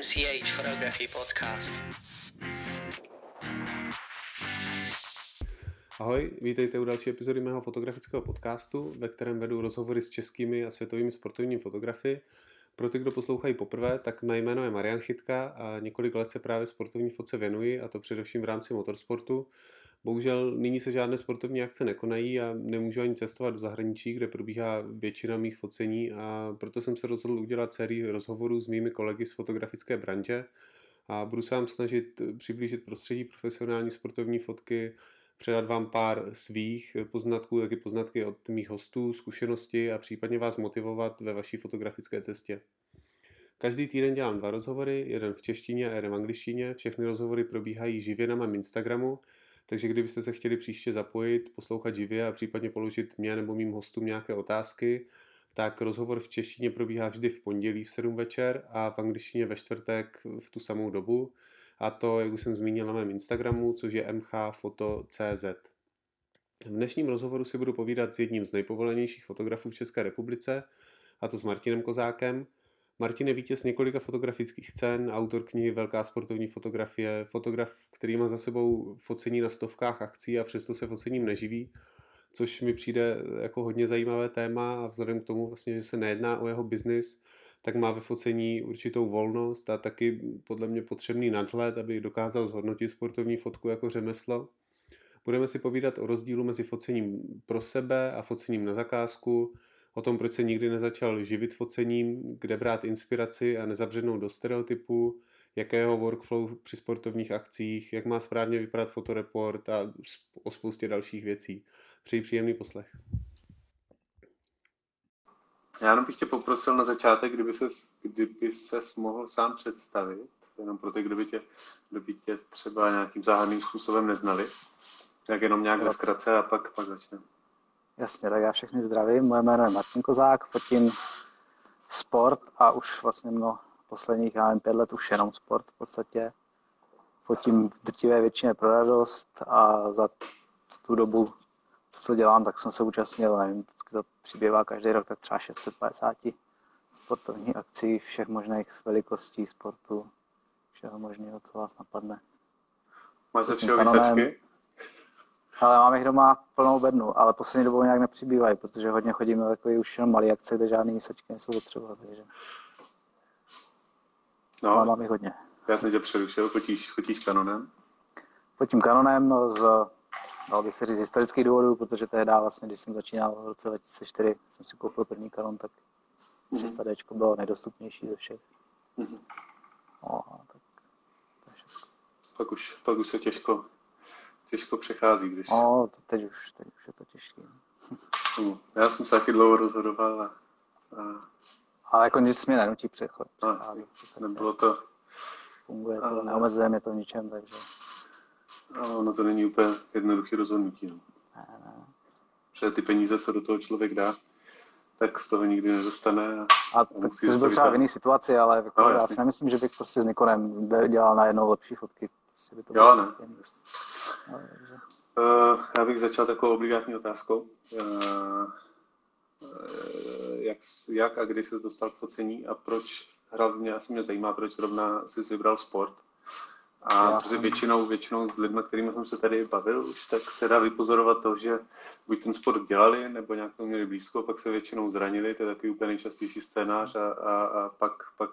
MCH Photography Podcast. Ahoj, vítejte u další epizody mého fotografického podcastu, ve kterém vedu rozhovory s českými a světovými sportovními fotografy. Pro ty, kdo poslouchají poprvé, tak mé jméno je Marian Chytka a několik let se právě sportovní fotce věnuji, a to především v rámci motorsportu. Bohužel nyní se žádné sportovní akce nekonají a nemůžu ani cestovat do zahraničí, kde probíhá většina mých focení a proto jsem se rozhodl udělat sérii rozhovorů s mými kolegy z fotografické branže a budu se vám snažit přiblížit prostředí profesionální sportovní fotky, předat vám pár svých poznatků, taky poznatky od mých hostů, zkušenosti a případně vás motivovat ve vaší fotografické cestě. Každý týden dělám dva rozhovory, jeden v češtině a jeden v angličtině. Všechny rozhovory probíhají živě na mém Instagramu, takže kdybyste se chtěli příště zapojit, poslouchat živě a případně položit mě nebo mým hostům nějaké otázky, tak rozhovor v češtině probíhá vždy v pondělí v 7 večer a v angličtině ve čtvrtek v tu samou dobu. A to, jak už jsem zmínil na mém Instagramu, což je mhfoto.cz. V dnešním rozhovoru si budu povídat s jedním z nejpovolenějších fotografů v České republice, a to s Martinem Kozákem, Martin je vítěz několika fotografických cen, autor knihy Velká sportovní fotografie, fotograf, který má za sebou focení na stovkách akcí a přesto se focením neživí, což mi přijde jako hodně zajímavé téma a vzhledem k tomu, vlastně, že se nejedná o jeho biznis, tak má ve focení určitou volnost a taky podle mě potřebný nadhled, aby dokázal zhodnotit sportovní fotku jako řemeslo. Budeme si povídat o rozdílu mezi focením pro sebe a focením na zakázku, o tom, proč se nikdy nezačal živit focením, kde brát inspiraci a nezabřednout do stereotypů, jakého workflow při sportovních akcích, jak má správně vypadat fotoreport a o spoustě dalších věcí. Přeji příjemný poslech. Já jenom bych tě poprosil na začátek, kdyby ses, kdyby ses mohl sám představit, jenom pro ty, kdo by tě, kdo by tě třeba nějakým záhadným způsobem neznali, tak jenom nějak ve zkratce a pak, pak začneme. Jasně, tak já všechny zdravím. Moje jméno je Martin Kozák, fotím sport a už vlastně mno posledních, já nevím, pět let už jenom sport v podstatě. Fotím v drtivé většině pro radost a za tu dobu, co dělám, tak jsem se účastnil, nevím, to přibývá každý rok, tak třeba 650 sportovních akcí, všech možných velikostí sportu, všeho možného, co vás napadne. Máš ze všeho výsečky? Ale máme jich doma plnou bednu, ale poslední dobou nějak nepřibývají, protože hodně chodíme takový už jenom malý akce, kde žádný výsačky nejsou potřeba, takže... No, ale mám jich hodně. Já jsem tě přerušil, fotíš, fotíš kanonem? Fotím kanonem z, dal bych se říct, historických důvodů, protože tehdy vlastně, když jsem začínal v roce 2004, jsem si koupil první kanon, tak 300D mhm. bylo nejdostupnější ze všech. Mm-hmm. No, tak, pak, už, pak už se těžko těžko přechází, když... No, teď už, teď už je to těžké. No, já jsem se taky dlouho rozhodoval a... a... Ale jako nic mě nenutí přechod. Přechází, nebylo to... Funguje to, a... neomezuje mě to v ničem, takže... Ale ono to není úplně jednoduché rozhodnutí. No. Ne, ne. Protože ty peníze, co do toho člověk dá, tak z toho nikdy nedostane. A, a, a tak ty jsi byl třeba v jiné situaci, ale jako no, já si nemyslím, že bych prostě s Nikonem dělal na jednou lepší fotky. Prostě by to jo, ne. Uh, já bych začal takovou obligátní otázkou. Uh, jak, jak a kdy jsi dostal k focení a proč, hlavně asi mě zajímá, proč zrovna jsi vybral sport. A jsem... většinou, většinou s lidmi, kterými jsem se tady bavil už, tak se dá vypozorovat to, že buď ten sport dělali, nebo nějak to měli blízko, pak se většinou zranili, to je takový úplně nejčastější scénář a, a, a pak, pak,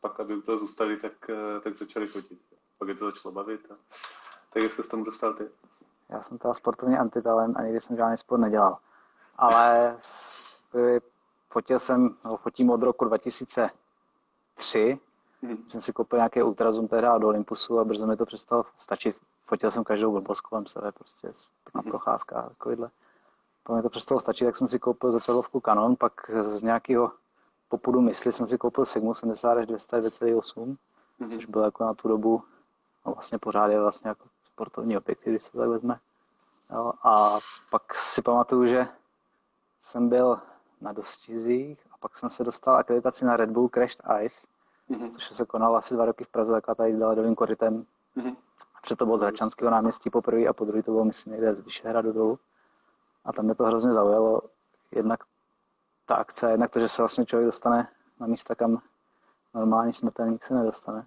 pak, aby u toho zůstali, tak, tak začali fotit. Pak je to začalo bavit. A, tak jak se tam dostal ty? Já jsem teda sportovně antitalent a nikdy jsem žádný sport nedělal. Ale fotil jsem, no, fotím od roku 2003. Hmm. Jsem si koupil nějaký ultrazum tehdy do Olympusu a brzo mi to přestalo stačit. Fotil jsem každou blbost kolem sebe, prostě na mhm. procházkách, takovýhle. Po mě to přestalo stačit, tak jsem si koupil zrcadlovku Canon, pak z nějakého popudu mysli jsem si koupil Sigma 70 až 200 2,8, mm-hmm. což bylo jako na tu dobu, no vlastně pořád je vlastně jako sportovní objekty, když se tak vezme. Jo, a pak si pamatuju, že jsem byl na dostizích a pak jsem se dostal akreditaci na Red Bull Crashed Ice, mm-hmm. což se konalo asi dva roky v Praze, taková ta jízda ledovým korytem. Mm-hmm. Před to bylo z Hračanského náměstí poprvé a po druhé to bylo, myslím, někde z Vyšehradu dolů. A tam mě to hrozně zaujalo. Jednak ta akce, jednak to, že se vlastně člověk dostane na místa, kam normální smrtelník se nedostane.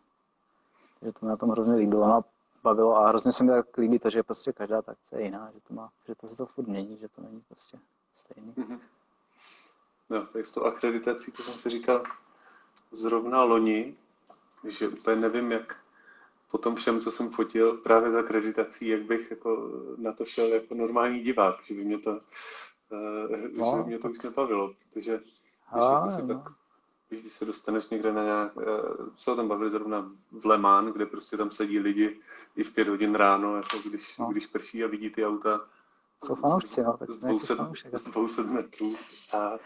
Takže to mě na tom hrozně líbilo. No, bavilo a hrozně se mi tak líbí to, že prostě každá takce je jiná, že to, má, že to se to furt mění, že to není prostě stejný. Mm-hmm. No, tak s tou akreditací, to jsem si říkal zrovna loni, že úplně nevím, jak po tom všem, co jsem fotil právě za akreditací, jak bych jako na to šel jako normální divák, že by mě to, uh, no, že by mě to tak... už nebavilo, protože když jako se no. tak Víš, když se dostaneš někde na nějak, uh, se o tom bavili zrovna v Le Mans, kde prostě tam sedí lidi i v pět hodin ráno, jako když, no. když prší a vidí ty auta. Jsou fanoušci, no, tak z 200, z 200 metrů. A,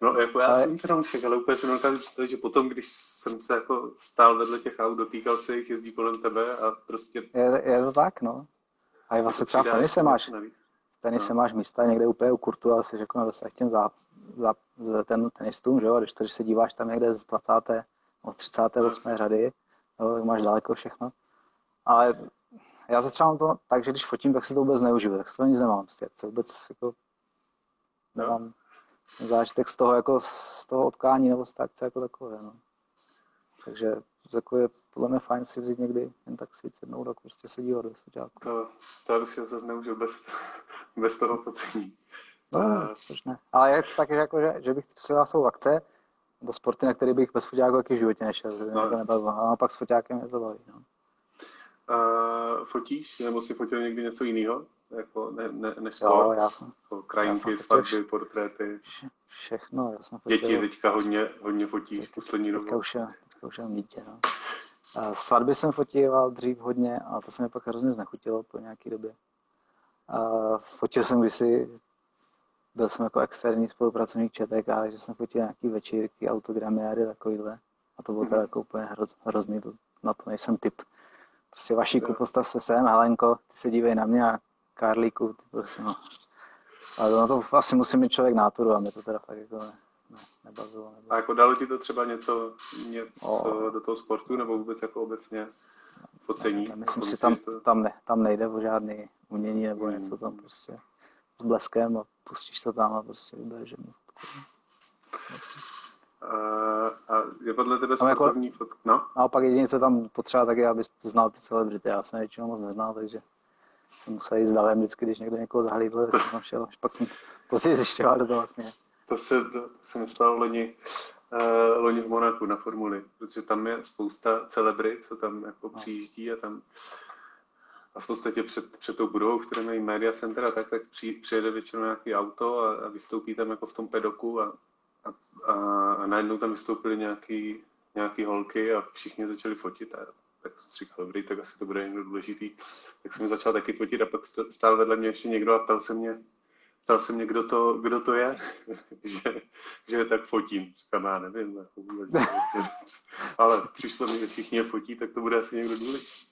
no, jako já ale... jsem fanoušek, ale úplně si nedokážu představit, že potom, když jsem se jako stál vedle těch aut, dotýkal se jich, jezdí kolem tebe a prostě... Je, je to tak, no. A i vlastně třeba v tenise máš, v tenise no. máš místa někde úplně u kurtu, ale jsi jako na dosah těm záp, za, za ten tenistům, že jo? Když, to, když se díváš tam někde z 20. nebo 38. No. řady, jo, tak máš daleko všechno. Ale já se třeba to tak, že když fotím, tak se to vůbec neužiju, tak se to nic nemám z se vůbec jako nemám no. zážitek z toho, jako z toho odkání nebo z té akce jako takové, no. Takže jako je podle mě fajn si vzít někdy jen tak si sednout tak prostě se dívat do foťáku. To, to bych se zase neužil bez, bez toho focení. No, proč ne. Ale je to tak, že, jako, že, že bych třeba jsou akce, nebo sporty, na který bych bez foťáku taky v životě nešel, že no. mě nebavilo. A pak s foťákem je to baví. No. Uh, fotíš, nebo si fotil někdy něco jiného? Jako ne, ne, než sport? Jo, já jsem. Jako krajinky, svatby, portréty. Vše, všechno, já jsem fotil. Děti teďka hodně, hodně fotíš v poslední. Teďka už je, teďka už je dítě, no. Uh, svatby jsem fotil dřív hodně, ale to se mi pak hrozně znechutilo po nějaké době. Uh, fotil jsem kdysi byl jsem jako externí spolupracovník ČTK, že jsem fotil nějaký večírky, autogramiády, takovýhle. A to bylo teda jako úplně hroz, hrozný, to, na to nejsem typ. Prostě Vašíku, postav se sem, Helenko, ty se dívej na mě a Karlíku, ty prostě no. Ale na to asi musí mít člověk náturu a mě to teda fakt jako ne, ne, nebavilo, nebavilo. A jako dalo ti to třeba něco, něco o... do toho sportu nebo vůbec jako obecně focení? Ne, myslím si, tam, to... tam, ne, tam nejde o žádný umění nebo hmm. něco tam prostě s bleskem a pustíš to tam a prostě vybereš jednu fotku. A, a je podle tebe jako sportovní jako, fotka? No? Naopak jediné, co tam potřeba, tak je, abys znal ty celebrity. Já jsem většinou moc neznal, takže jsem musel jít s dalem vždycky, když někdo někoho zahlídl, tak jsem tam šel, až pak jsem později zjišťoval, kdo to vlastně To se, to se mi stalo loni, uh, loni v Monaku na formuli, protože tam je spousta celebrit, co tam jako no. přijíždí a tam a v podstatě před, před tou budovou, které mají media center a tak, tak při, přijede většinou nějaký auto a, a vystoupí tam jako v tom pedoku a, a, a, a najednou tam vystoupily nějaký, nějaký holky a všichni začali fotit a tak jsem si říkal, dobrý, tak asi to bude někdo důležitý. Tak jsem začal taky fotit a pak stál vedle mě ještě někdo a ptal se mě, ptal se mě, kdo to, kdo to je, že, že tak fotím. Říkám, já nevím, jako vůbec, ale přišlo mi, že všichni je fotí, tak to bude asi někdo důležitý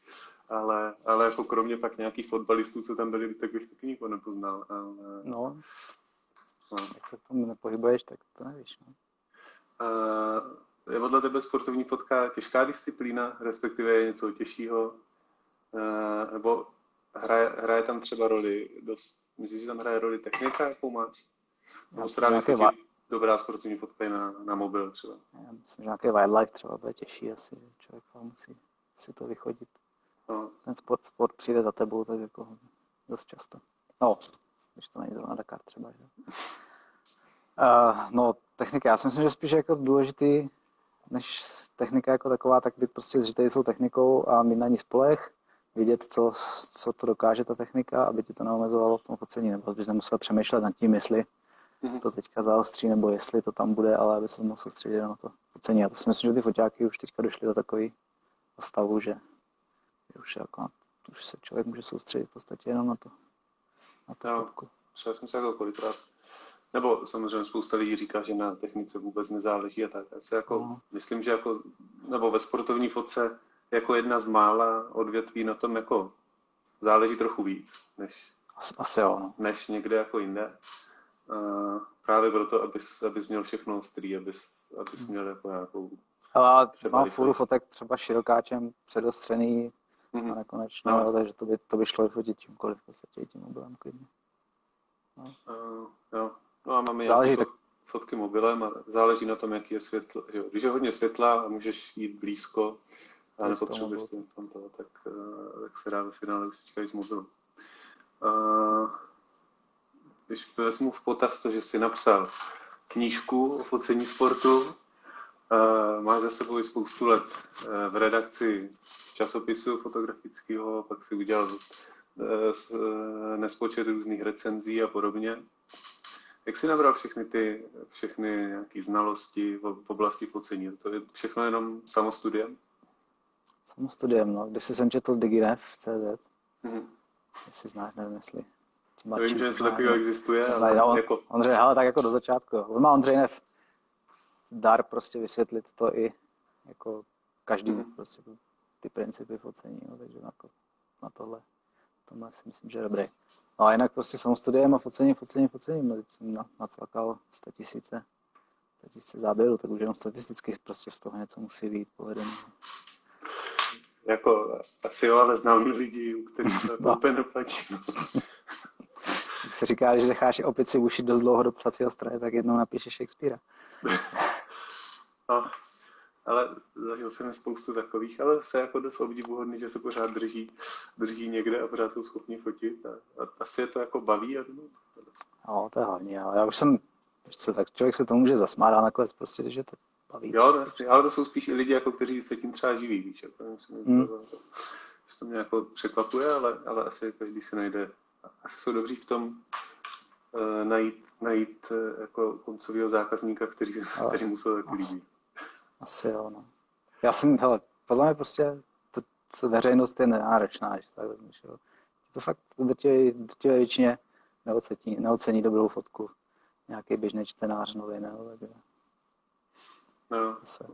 ale, ale jako kromě pak nějakých fotbalistů, co tam byli, tak bych taky nikoho nepoznal. Ale... No, no. jak se v tom nepohybuješ, tak to nevíš. No. Uh, je podle tebe sportovní fotka těžká disciplína, respektive je něco těžšího? Uh, nebo hraje, hraje tam třeba roli dost, myslíš, že tam hraje roli technika, jakou máš? Nebo se dá va- dobrá sportovní fotka na, na mobil třeba? Já myslím, že nějaký wildlife třeba bude těžší asi, člověk musí si to vychodit. No. Ten sport, sport přijde za tebou tak jako dost často. No, když to není zrovna Dakar třeba, že? Uh, no, technika, já si myslím, že spíš jako důležitý, než technika jako taková, tak být prostě zžitej tou technikou a mít na ní spolech, vidět, co, co to dokáže ta technika, aby ti to neomezovalo v tom focení, nebo bys nemusel přemýšlet nad tím, jestli mm-hmm. to teďka zaostří, nebo jestli to tam bude, ale aby se mohl soustředit na to focení. A to si myslím, že ty foťáky už teďka došly do takového stavu, že už, jako, už se člověk může soustředit v podstatě jenom na to. Na to no. Třeba jsem se jako kolikrát, nebo samozřejmě spousta lidí říká, že na technice vůbec nezáleží a tak. Já si jako, no. myslím, že jako, nebo ve sportovní fotce jako jedna z mála odvětví na tom jako záleží trochu víc, než, As, asi jo, no. než někde jako jinde. Uh, právě proto, abys, abys měl všechno ostrý, abys, abys hmm. měl jako nějakou... Ale mám fůru fotek třeba širokáčem předostřený, mm-hmm. a nekonečno, no. takže to by, to by šlo fotit čímkoliv v podstatě tím mobilem klidně. No. Uh, jo. No a máme záleží, tak, fotky mobilem a záleží na tom, jaký je světlo. Že Když je hodně světla a můžeš jít blízko a nepotřebuješ ten toho, tak, eh, tak se dá ve finále už teďka i z mobilu. Uh, když vezmu v potaz to, že jsi napsal knížku o focení sportu, máš za sebou i spoustu let uh, v redakci časopisu fotografického, pak si udělal uh, nespočet různých recenzí a podobně. Jak jsi nabral všechny ty všechny nějaké znalosti v, oblasti focení? To je všechno jenom samostudiem? Samostudiem, no. Když jsem četl DigiRef.cz, mm-hmm. jestli znáš, nevím, jestli. Vím, že něco takového existuje, ale ale on, jako... Ondřej, hele, tak jako do začátku. On má Ondřej Nev dar prostě vysvětlit to i jako každý mm. prostě ty principy focení, no, takže jako na tohle, tohle si myslím, že je dobrý. No a jinak prostě studiem a focení, focení, focení, no, jsem na, nacvakal 100 tisíce, 100 tisíce záběrů, tak už jenom statisticky prostě z toho něco musí být povedený. Jako asi jo, ale znám lidi, u kterých to no. úplně neplatí. No se říká, že necháš opici ušit dost dlouho do psacího stroje, tak jednou napíšeš Shakespearea. no, ale zažil jsem spoustu takových, ale se jako dost obdivuhodný, že se pořád drží, drží někde a pořád jsou schopni fotit. A, a asi je to jako baví. A, no, to je hlavně, ale já už jsem, se, tak člověk se to může zasmát a nakonec prostě, když je to baví. Jo, no, jasně, ale to jsou spíš i lidi, jako, kteří se tím třeba živí, víš, jako, hmm. to, to, mě jako překvapuje, ale, ale asi každý si najde asi jsou dobří v tom uh, najít, najít uh, jako koncového zákazníka, který, Ale který mu se taky líbí. Asi jo, no. Já jsem, hele, podle mě prostě to, co veřejnost je nenáročná, že tak vezmeš, jo. To fakt drtivé, většině neocení, neocení dobrou fotku. Nějaký běžný čtenář nový, ne? Takže... No. Se.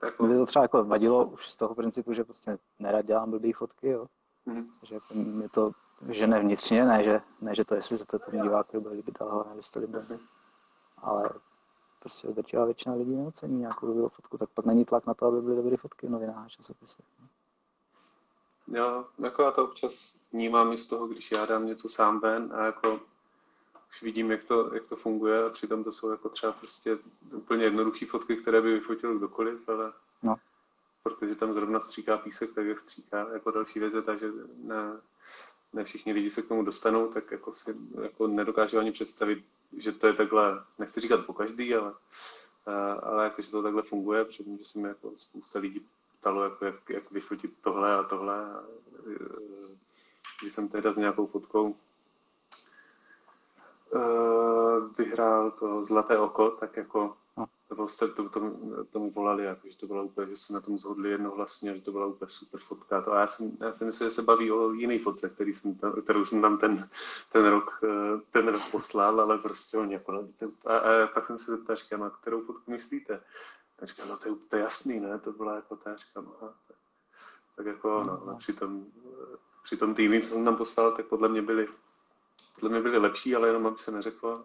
Tak... Mě by to třeba jako vadilo už z toho principu, že prostě nerad dělám blbý fotky, jo. Mm. Takže jako mě to že ne vnitřně, ne, že, ne, že to jestli se to tomu divákovi bude líbit, ale hlavně byste líbili. Ale prostě drtivá většina lidí neocení nějakou dobrou fotku, tak pak není tlak na to, aby byly dobré fotky v novinách a časopisech. Jo, jako já to občas vnímám i z toho, když já dám něco sám ven a jako už vidím, jak to, jak to funguje a přitom to jsou jako třeba prostě úplně jednoduché fotky, které by vyfotil kdokoliv, ale no. protože tam zrovna stříká písek, tak jak stříká jako další věc, takže ne, ne všichni lidi se k tomu dostanou, tak jako si jako nedokážu ani představit, že to je takhle, nechci říkat po každý, ale, ale jako, že to takhle funguje, protože se mi jako spousta lidí ptalo, jako jak, jak vyfotit tohle a tohle. A, e, když jsem teda s nějakou fotkou e, vyhrál to Zlaté oko, tak jako to bylo, to, tomu, tomu volali, jako, že to bylo úplně, že se na tom zhodli jednohlasně, že to byla úplně super fotka. To, a já, jsem, já si myslím, že se baví o jiný fotce, který jsem tam, kterou jsem tam ten, ten, rok, eh, ten rok poslal, ale prostě oni jako, a, a, pak jsem se zeptal, říkám, a kterou fotku myslíte? A říkám, no to je úplně jasný, ne? To byla jako ta, říkám, aha. Tak, tak jako, no, no, při tom, při tom co jsem tam poslal, tak podle mě byly podle mě byly lepší, ale jenom aby se neřeklo, a,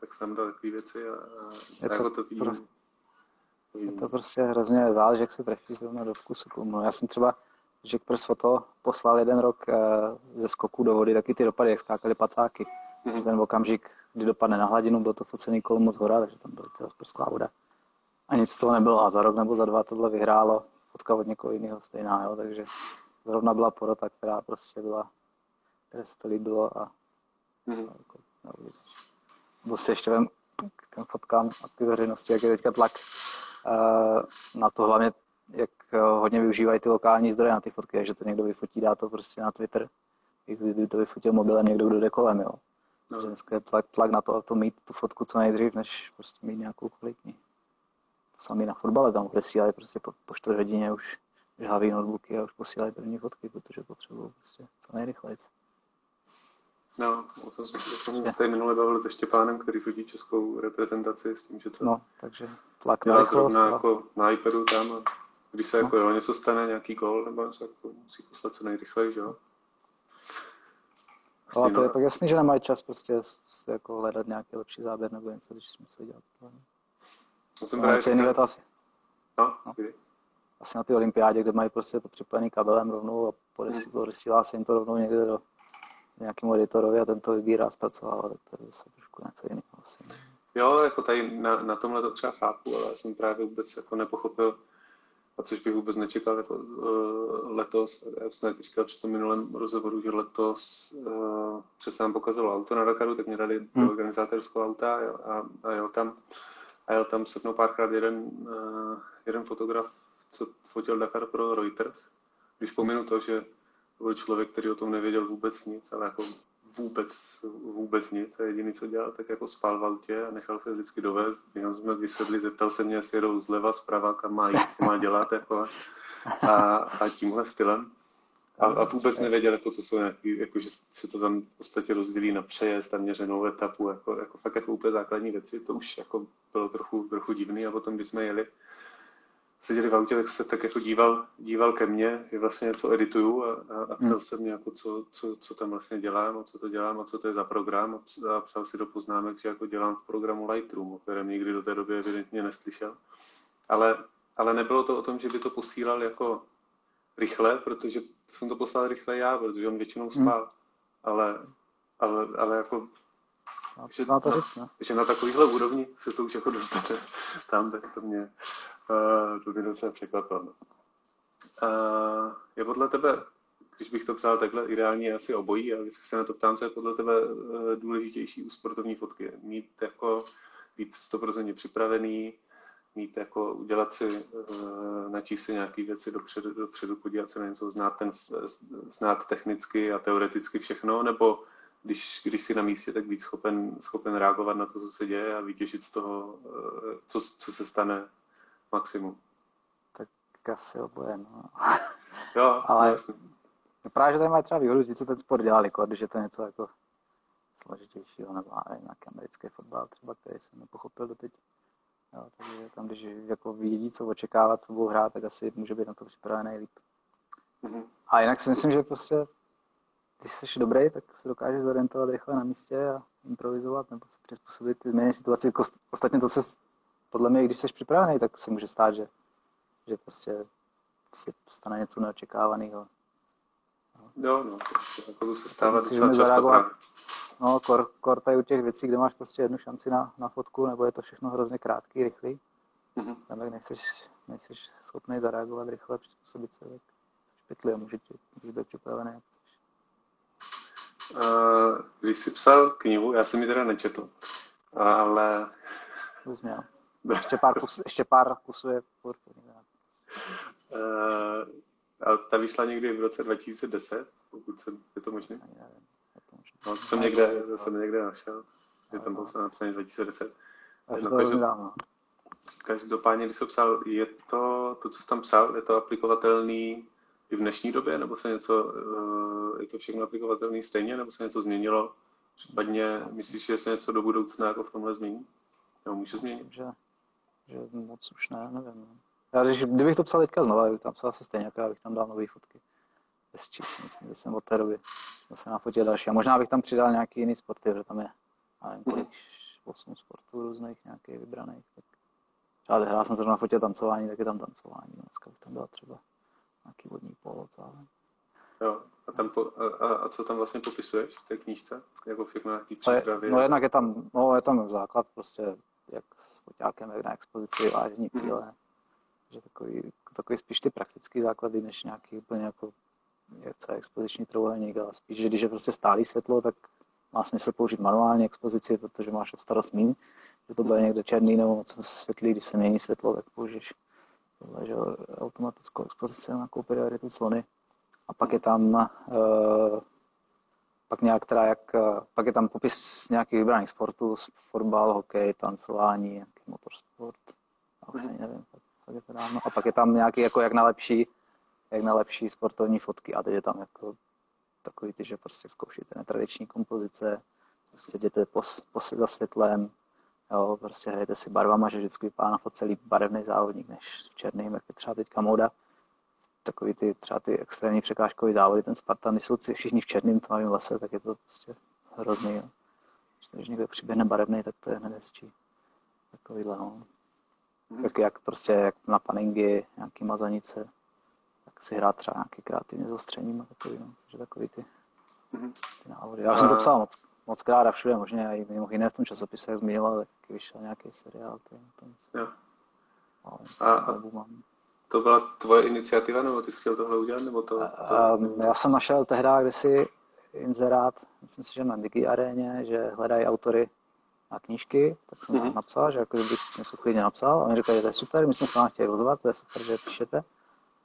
tak jsem dal takové věci a, a je to, jako to. Prostě, je to prostě hrozně záleží, jak se trefí zrovna do vkusu. No, já jsem třeba Jack Press Foto poslal jeden rok uh, ze skoku do vody, taky ty dopady, jak skákali pacáky. Mm-hmm. Ten okamžik, kdy dopadne na hladinu, byl to focený kolem moc hora, takže tam byla prsklá voda. A nic z toho nebylo. A za rok nebo za dva tohle vyhrálo. Fotka od někoho jiného stejná, jo, takže zrovna byla porota, která prostě byla, které se to líbilo a Mm-hmm. Si ještě vem k těm fotkám a ty veřejnosti, jak je teďka tlak uh, na to hlavně, jak uh, hodně využívají ty lokální zdroje na ty fotky, že to někdo vyfotí, dá to prostě na Twitter, kdyby to vyfotil mobilem někdo, kdo jde kolem, jo. No. Že dneska je tlak, tlak na to, to mít tu fotku co nejdřív, než prostě mít nějakou kvalitní. To samé na fotbale tam odesílají prostě po, po čtvrt hodině už žhaví notebooky a už posílají první fotky, protože potřebují prostě co nejrychleji. No, o tom jsme se tady minule bavili se Štěpánem, který chodí českou reprezentaci s tím, že to no, takže tlak na rychlost. jako na iPadu tam a když se no. jako jo, něco stane, nějaký gol nebo něco, tak to musí poslat co nejrychleji, že jo? Ale to je no. pak jasný, že nemají čas prostě jako hledat nějaký lepší záběr nebo něco, když musí dělat. To jsem právě říkal... asi. No, no. Asi na té olympiádě, kde mají prostě to připojený kabelem rovnou a podesílá hmm. se jim to rovnou někde do nějakému editorovi a ten to vybírá zpracovává, tak to je zase trošku něco jiného. Asi. Jo, jako tady na, na tomhle to třeba chápu, ale já jsem právě vůbec jako nepochopil, a což bych vůbec nečekal jako uh, letos, já jsem říkal při tom minulém rozhovoru, že letos, uh, se nám pokazalo auto na Dakaru, tak mě dali hmm. do organizátorského auta a, a, a jel tam a jel tam se mnou párkrát jeden, uh, jeden fotograf, co fotil Dakar pro Reuters. Když pominu to, že to byl člověk, který o tom nevěděl vůbec nic, ale jako vůbec, vůbec nic a jediný, co dělal, tak jako spal v autě a nechal se vždycky dovést. Jenom jsme vysedli, zeptal se mě, jestli jedou zleva, zprava, kam má jít, co má dělat, jako a, a tímhle stylem. A, a vůbec nevěděl, jako, co jsou nějaký, jako, že se to tam v podstatě rozdělí na přejezd a měřenou etapu, jako, jako fakt jako úplně základní věci, to už jako bylo trochu, trochu divný a potom, když jsme jeli, seděli v autě, tak se tak jako díval, díval ke mně, že vlastně něco edituju a, a, a ptal hmm. se mě, jako co, co, co, tam vlastně dělám a co to dělám a co to je za program a psal si do poznámek, že jako dělám v programu Lightroom, o kterém nikdy do té doby evidentně neslyšel. Ale, ale nebylo to o tom, že by to posílal jako rychle, protože jsem to poslal rychle já, protože on většinou hmm. spal. Hmm. Ale, ale, ale jako no, že, na, to říct, no. že na takovýchhle úrovni se to už jako dostane tam, tak to mě, uh, to mě docela překvapilo. No. Uh, je podle tebe, když bych to psal takhle, ideální je asi obojí, ale když se na to ptám, co je podle tebe uh, důležitější u sportovní fotky. Mít jako, být 100% připravený, mít jako, udělat si, uh, načíst si nějaké věci dopředu, dopředu, podívat se na něco, znát, ten, znát technicky a teoreticky všechno, nebo když, když si na místě, tak být schopen, schopen reagovat na to, co se děje a vytěžit z toho, uh, to, co se stane maximum. Tak asi oboje, no. Jo, ale jasný. No právě, že tady mají třeba výhodu, že co ten sport dělali, jako, když je to něco jako složitějšího, nebo nevím, nějaký americký fotbal třeba, který jsem nepochopil doteď. Jo, takže tam, když jako vidí, co očekávat, co budou hrát, tak asi může být na to připravený líp. Mm-hmm. A jinak si myslím, že prostě, když jsi dobrý, tak se dokážeš zorientovat rychle na místě a improvizovat nebo se přizpůsobit ty změny situaci. Ostatně to se, podle mě, když jsi připravený, tak se může stát, že, že prostě se stane něco neočekávaného. Jo, no, to, jako to se stává docela často právě. No, kor, kor tady u těch věcí, kde máš prostě jednu šanci na, na fotku, nebo je to všechno hrozně krátký, rychlý, mm-hmm. tam tak nejseš, nejseš schopný zareagovat rychle, přizpůsobit se, tak špitli a může ti může být připravený. Uh, když jsi psal knihu, já jsem ji teda nečetl, ale... Ještě pár, kus, ještě pár kusů je furt. A ta vyšla někdy v roce 2010, pokud jsem, je to možné? No, to jsem někde, jsem někde našel. Je tam bylo napsané 2010. No, každopádně, každopádně, když jsem psal, je to, to, co jsi tam psal, je to aplikovatelný i v dnešní době, nebo se něco, eh, je to všechno aplikovatelný stejně, nebo se něco změnilo? Případně myslíš, že se něco do budoucna jako v tomhle změní? Nebo může změnit? Myslím, že, že moc už ne, nevím. No. Já, když, kdybych to psal teďka znovu, bych tam psal asi stejně, jako bych tam dal nové fotky. Bez čísl, myslím, že jsem od té doby zase nafotil další. A možná bych tam přidal nějaký jiný sporty, protože tam je, nevím, kolik, 8 sportů různých nějakých vybraných. Tak třeba hrál jsem zrovna fotil tancování, tak je tam tancování. Dneska bych tam dal třeba nějaký vodní polo, ale... Jo, a, tam po, a, a, co tam vlastně popisuješ v té knížce? Jako všechno na té přípravě? No jednak je tam, no je tam základ prostě, jak s foťákem, jak na expozici, vážení píle. Mm že takový, takový spíš ty praktické základy, než nějaký úplně jako je expoziční trouhelník, ale spíš, že když je prostě stálý světlo, tak má smysl použít manuální expozici, protože máš o starost míň, že to bude někde černý nebo moc světlý, když se mění světlo, tak použiješ že automatickou expozici na nějakou prioritu clony. A pak je tam uh, pak nějak teda jak, uh, pak je tam popis nějakých vybraných sportů, fotbal, hokej, tancování, nějaký motorsport, a už nevím, tak je to dávno. A pak je tam nějaký jako jak na lepší, jak na lepší sportovní fotky a teď je tam jako takový ty, že prostě zkoušíte netradiční kompozice, prostě jděte po, po za světlem, jo, prostě hrajete si barvama, že vždycky vypadá na fotce líp barevný závodník než v černým, jak je třeba teďka moda. Takový ty třeba ty extrémní překážkové závody, ten Spartan, jsou všichni v černém tmavém lese, tak je to prostě hrozný. Jo. Když někdo přiběhne barevný, tak to je hned hezčí. Takovýhle, no. Jak, jak prostě jak na paningy, nějaký mazanice, tak si hrát třeba nějaký kreativně s ostřením a takový, no. že takový ty, mhm. ty návody. Já jsem to psal moc, moc krát a všude možně, a i mimo jiné v tom časopise, jak zmiňoval, tak vyšel nějaký seriál, to, to nic. Jo. No, A- a-. To byla tvoje iniciativa, nebo ty jsi chtěl tohle udělat, nebo to? to... Um, já jsem našel tehdy kdysi inzerát, myslím si, že na Digi Aréně, že hledají autory na knížky, tak jsem Mhm. mm-hmm. napsal, že jako bych něco klidně napsal. A oni říkali, že to je super, my jsme se vám chtěli ozvat, to je super, že píšete.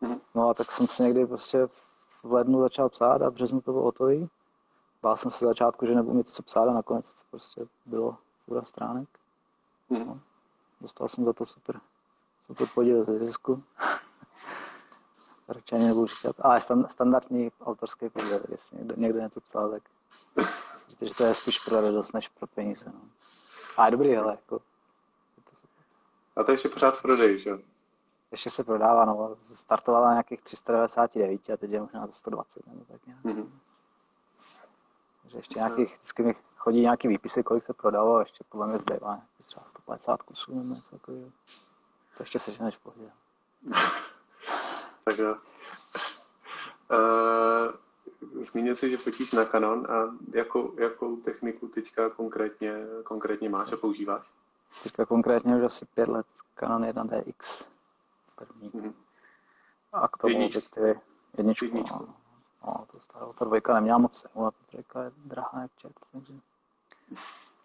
Mhm. No a tak jsem si někdy prostě v lednu začal psát a v březnu to bylo hotový. Bál jsem se začátku, že nebudu mít co psát a nakonec to prostě bylo půl stránek. Mhm. Dostal jsem za to super, super podíl ze zisku. Radši ani nebudu říkat. Ale stan- standardní autorský podíl, jestli někdo, někdo něco psal, tak protože to je spíš pro radost, než pro peníze. No. A je dobrý, ale jako, je to super. A to je ještě pořád v prodeji, že? Ještě se prodává, no, startovala na nějakých 399 a teď je možná to 120 nebo tak nějak. Mhm. Ještě nějakých, vždycky mi chodí nějaký výpisy, kolik se prodalo a ještě podle mě zbývá nějakých třeba 150 kusů nebo něco takového. To ještě seženeš v pohodě. Tak jo. Uh, zmínil jsi, že fotíš na Canon a jakou, jakou techniku teďka konkrétně, konkrétně máš a používáš? Teďka konkrétně už asi pět let Canon 1DX. První. Mhm. A k tomu Jedničku. objektivy. Jedničku. Jedničku. No. No, to starou. Ta dvojka neměla moc cenu, a ta trojka je drahá jak čert, takže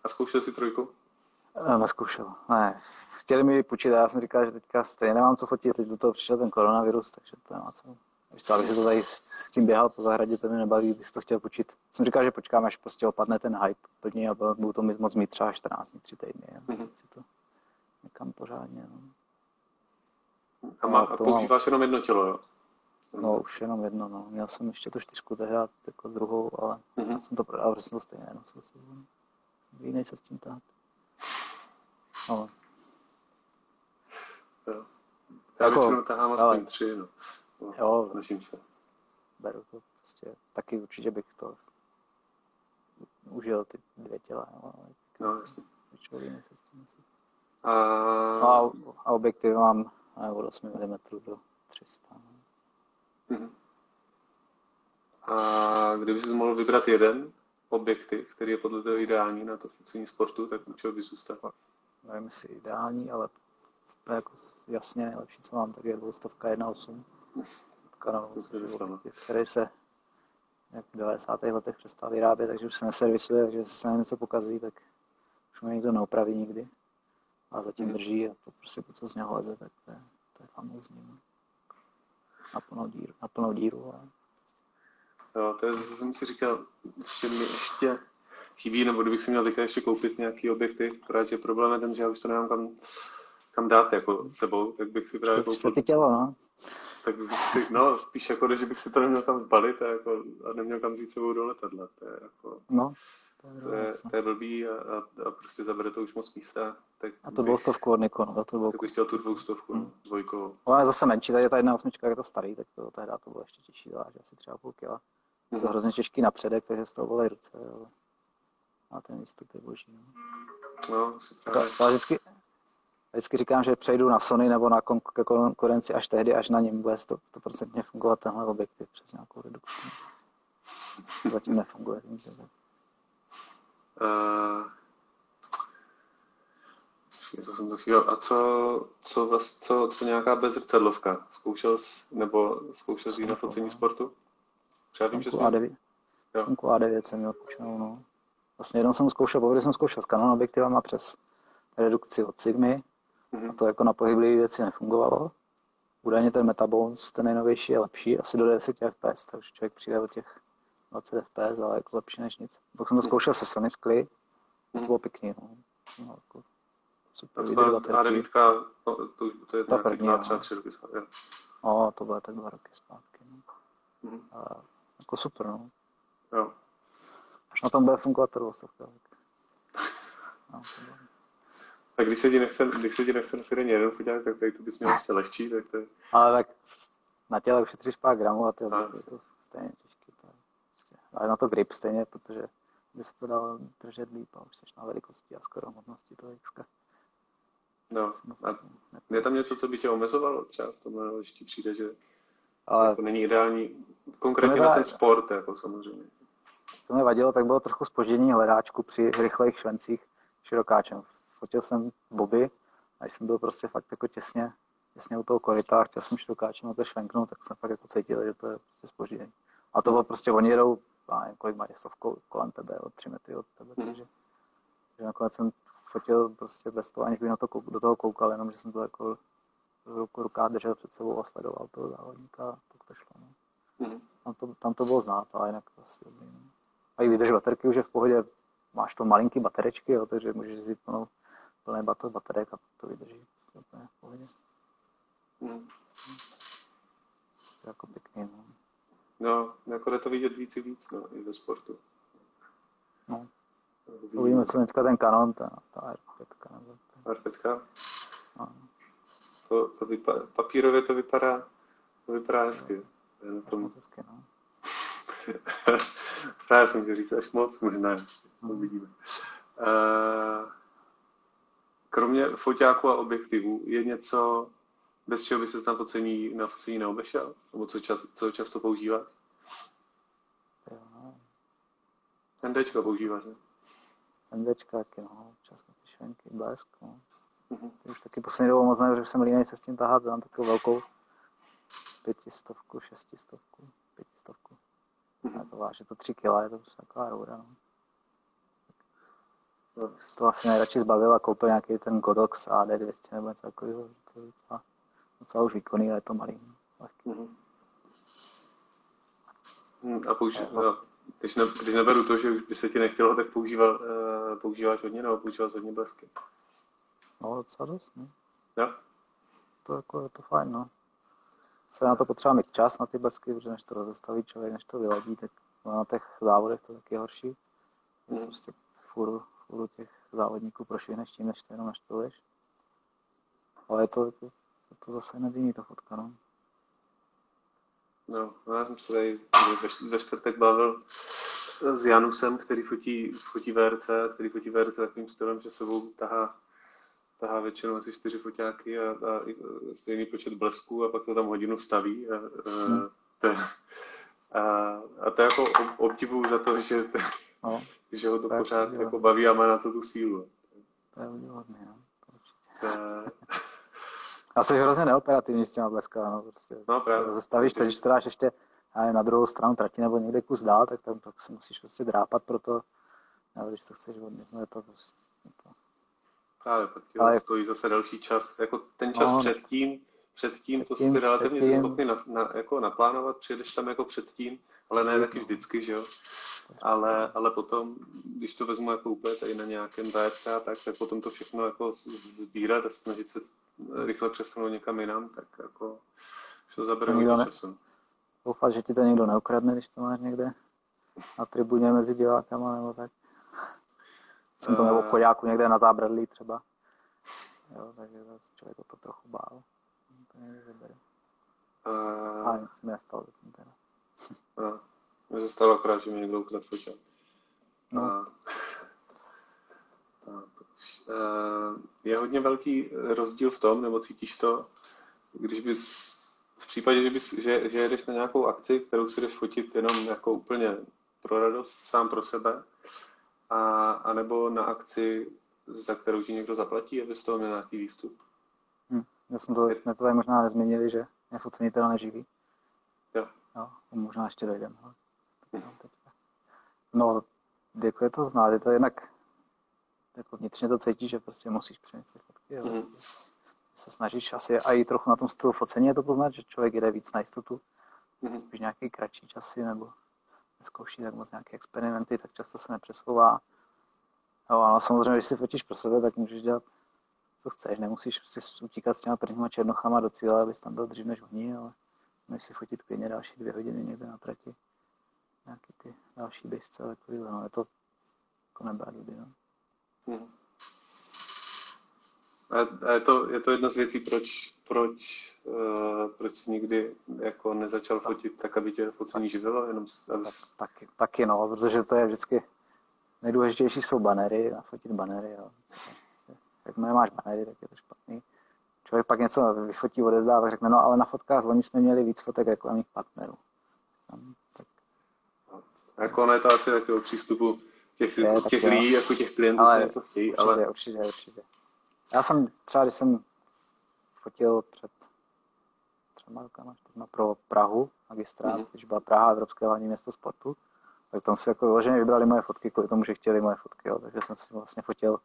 A zkoušel jsi trojku? Eh, Neskoušel. Ne, chtěli mi a já jsem říkal, že teďka stejně nemám co fotit, teď do toho přišel ten koronavirus, takže to nemá co. Víš co, abych si to tady s, tím běhal po zahradě, to mě nebaví, bych si to chtěl půjčit. Jsem říkal, že počkám, až prostě opadne ten hype plně a budu to mít moc mít třeba 14 dní, 3 týdny. A Mhm. si to někam pořádně. No. A, má, a mám. používáš jenom jedno tělo, jo? No, už jenom jedno, no. Měl jsem ještě tu čtyřku tehdy, jako druhou, ale Mhm. já jsem to prodal, protože jsem to stejně nenosil. Jsem jiný se s tím tahat. No, jo. Já Jako, většinou tahám aspoň ale- tři, no. no. Jo. Snažím se. beru to prostě, taky určitě bych to užil ty dvě těla, no, ale No, jasně. člověk se s tím nosit. A, No a, a objektiv mám eh, od 8 mm do 300. No. Mhm. a kdyby jsi mohl vybrat jeden objektiv, který je podle toho ideální na to focení sportu, tak u čeho by zůstal? Nevím, jestli ideální, ale jako jasně nejlepší, co mám, tak je 200 1.8 od Canonu, To což se je dostalo. objektiv, který se v 90. letech přestal vyrábět, takže už se neservisuje, takže se nám něco pokazí, tak už mě nikdo neopraví nikdy. A zatím Mhm. drží a to prostě to, co z něho leze, tak to je, to je famózní. Na plnou díru, na plnou díru. A... Jo, to je, zase jsem si říkal, ještě mi ještě chybí, nebo kdybych si měl teďka ještě koupit nějaký objektiv, akorát, že problém je ten, že já už to nemám kam, kam dát jako sebou, tak bych si právě koupil, ty tělo, no. tak bych si, no, spíš jako, že bych si to neměl kam zbalit a, jako, a neměl kam vzít sebou do letadla, to je jako, no. To je to je, no. blbý a, a, a prostě zabere to už moc místa, tak, A to bych, bylo stovku od Nikonu, to bylo tak bych chtěl tu dvoustovku, Hmm. dvojkovou. Ona je zase menší, tady je ta jedna osmička, jak je to starý, tak to tehdy to bylo ještě těžší, váží asi třeba půl kila. Je to Mhm. hrozně těžký napředek, takže z toho bolej ruce, ale a ten výstup je boží. No. No, To, to vždycky, vždycky říkám, že přejdu na Sony nebo na konkurenci až tehdy, až na něm bude 100%, 100% fungovat tenhle objektiv přes nějakou redukci. Zatím nefunguje. nikde, tak. Uh, něco jsem to chtěl. A co, co, co, co nějaká bezrcadlovka? Zkoušel jsi, nebo zkoušel jsi na focení no. sportu? Vím, že jsi... A9, Jo. Sonku A9 jsem měl půjčenou, no. Vlastně jednou jsem zkoušel, poprvé jsem zkoušel s Canon objektivem a přes redukci od Sigmy, Mhm. a to jako na pohyblivé věci nefungovalo. Údajně ten Metabones, ten nejnovější, je lepší, asi do 10 fps, takže člověk přijde o těch 20 fps, ale jako lepší než nic. Pak jsem to zkoušel se Sony Skly, to Mhm. bylo pěkný, no. no jako super A výdrž to baterky. A9, to, to je Ta první, dva, no. třeba tři roky. Jo. No, to bylo tak dva roky zpátky. No. Mhm. A jako super, no. Jo. Až na tom bude fungovat to dvoustovka. tak. No, to Tak když se ti nechce, když se ti nechce nosit jen jeden foťák, tak tady tu bys měl ještě lehčí, tak to je... Ale tak na těle ušetříš pár gramů a ty objekty je to stejně těžký. Ale na to grip stejně, protože by se to dalo držet líp a už seš na velikosti a skoro hmotnosti toho X. No. A je tam něco, co by tě omezovalo? Třeba v tomhle ještě ti přijde, že Ale jako není ideální, konkrétně na ten sport, jako samozřejmě. co mě vadilo, tak bylo trochu spoždění hledáčku při rychlejch švencích širokáčem. Fotil jsem Bobby a když jsem byl prostě fakt jako těsně, těsně u toho koryta a chtěl jsem širokáčem na to švenknout, tak jsem fakt jako cítil, že to je prostě spoždění. A to bylo prostě, oni jedou, nevím, kolik mají stovkou kolem tebe, o tři metry od tebe, Mhm. takže že nakonec jsem fotil prostě bez toho, aniž bych na to, do toho koukal, jenom že jsem to jako ruku ruká držel před sebou a sledoval toho závodníka a tak to šlo. No. Mhm. Tam, to, tam to bylo znát, ale jinak asi dobrý. No. A i vydrž baterky už je v pohodě, máš to malinký baterečky, jo, takže můžeš vzít plnou, plný bato baterek a to vydrží. Prostě v pohodě. Mhm. Jako pěkný. No. No, jako jde to vidět víc i víc, no, i ve sportu. No. Uvidíme, co teďka ten kanon, ta, ta R5. Nebo to, R5. no. To, to vypadá, papírově to vypadá, to vypadá hezky. To je na tom, moc hezky, no. Právě jsem chtěl říct až moc, možná ještě, uvidíme. Uh, kromě foťáků a objektivů je něco, bez čeho by se na focení, na focení neobešel? Nebo co, čas, co často používáš? NDčka používáš, ne? NDčka taky, no, občas na ty švenky, blesk, no. Mhm. Ty už taky poslední dobou moc nevím, že jsem línej se s tím tahat, mám takovou velkou pětistovku, šestistovku, pětistovku. A to váží to tři kila, je to prostě taková roura, no. No. Tak to asi nejradši zbavil a koupil nějaký ten Godox AD200 nebo něco takového, to je docela, docela už výkonný, ale je to malý. Hm, A použi- No. když, ne, když neberu to, že už by se ti nechtělo, tak používal, uh, používáš hodně nebo používáš hodně blesky. No, docela dost, no. Jo? To jako je to fajn, no. Se na to potřeba mít čas na ty blesky, protože než to rozestaví člověk, než to vyladí, tak na těch závodech to taky je horší. Mm. Prostě furu, furu těch závodníků prošvihneš tím, než to jenom naštuješ. Ale je to, jako, to zase nevinný ta fotka, no. No, no já jsem se tady ve, ve čtvrtek bavil s Janusem, který fotí, fotí VRC, který fotí VRC takovým stylem, že sebou tahá, tahá většinou asi čtyři foťáky a, a e, stejný počet blesků a pak to tam hodinu staví. A, a, to, a, a to jako ob- obdivuju za to, že, no že ho to Tak, pořád jako baví a má na to tu sílu. to je udělodný, no. To. To Já jsem hrozně neoperativní s těma bleskama, no, prostě. No, právě. Rozestavíš to, když to dáš ještě nevím, na druhou stranu trati nebo někde kus dál, tak tam pak se musíš prostě drápat pro to, nebo když to chceš odměřit, je to prostě, je to, Právě, ti Ale- stojí zase další čas. Jako ten čas No, předtím, předtím to si relativně předtím- schopný na, na, jako naplánovat, přijedeš tam jako předtím, ale ne taky vždycky, že jo. Ale, ale potom, když to vezmu jako úplně tady na nějakém VRC a tak, tak potom to všechno jako sbírat a snažit se rychle přesunout někam jinam, tak jako to zabere hodně času. doufat, že ti to někdo neukradne, když to máš někde na tribuně mezi divákama nebo tak. Jsem to Eh. nebo v někde na zábradlí třeba. Jo, takže člověk o to trochu bál. To někde zabere. Ale A, nic se mi nestalo zatím teda. a, mně se stalo akorát, že mě někdo ukradl foťák. No. A, a, je hodně velký rozdíl v tom, nebo cítíš to, když bys v případě, že, bys, že, že jedeš na nějakou akci, kterou si jdeš fotit jenom jako úplně pro radost, sám pro sebe, a, a nebo na akci, za kterou ti někdo zaplatí, aby z toho měl nějaký výstup. Já jsem to, jsme to tady možná nezmínili, že je focení teda neživí. Jo. Jo, možná ještě dojdeme. No, jako je to znát, je to jednak jako vnitřně to cítíš, že prostě musíš přinést ty fotky. Jo. Mhm. Se snažíš asi a i trochu na tom stylu focení je to poznat, že člověk jde víc na jistotu, Mhm. spíš nějaký kratší časy nebo neskouší tak moc nějaké experimenty, tak často se nepřesouvá. Jo, ale samozřejmě, když si fotíš pro sebe, tak můžeš dělat, co chceš. Nemusíš si utíkat s těma prvníma černochama do cíle, abys tam byl dřív než oni, ale můžeš si fotit klidně další dvě hodiny někde na trati. Nějaký ty další běžce, ale takovýhle, no, je to jako nebrát dudy, no. Mhm. A, a je, to, je to jedna z věcí, proč, proč, uh, proč jsi nikdy jako nezačal fotit tak, aby tě focení živilo, jenom aby Tak, jsi, taky, taky no, protože to je vždycky nejdůležitější jsou banery, nafotit banery. Jo. Jakmile máš banery, tak je to špatný. Člověk pak něco vyfotí, odezdá, tak řekne, no ale na fotkách oni jsme měli víc fotek reklamních partnerů. Tam, tak Jako ono je to asi takového přístupu těch, je, těch lidí, jako těch klientů, ale, co chtějí. Určitě, ale... určitě, určitě. Já jsem třeba, když jsem fotil před třema rokama, pro Prahu, magistrát, mm-hmm. když byla Praha, Evropské hlavní město sportu, tak tam si jako vyloženě vybrali moje fotky kvůli tomu, že chtěli moje fotky, jo. takže jsem si vlastně fotil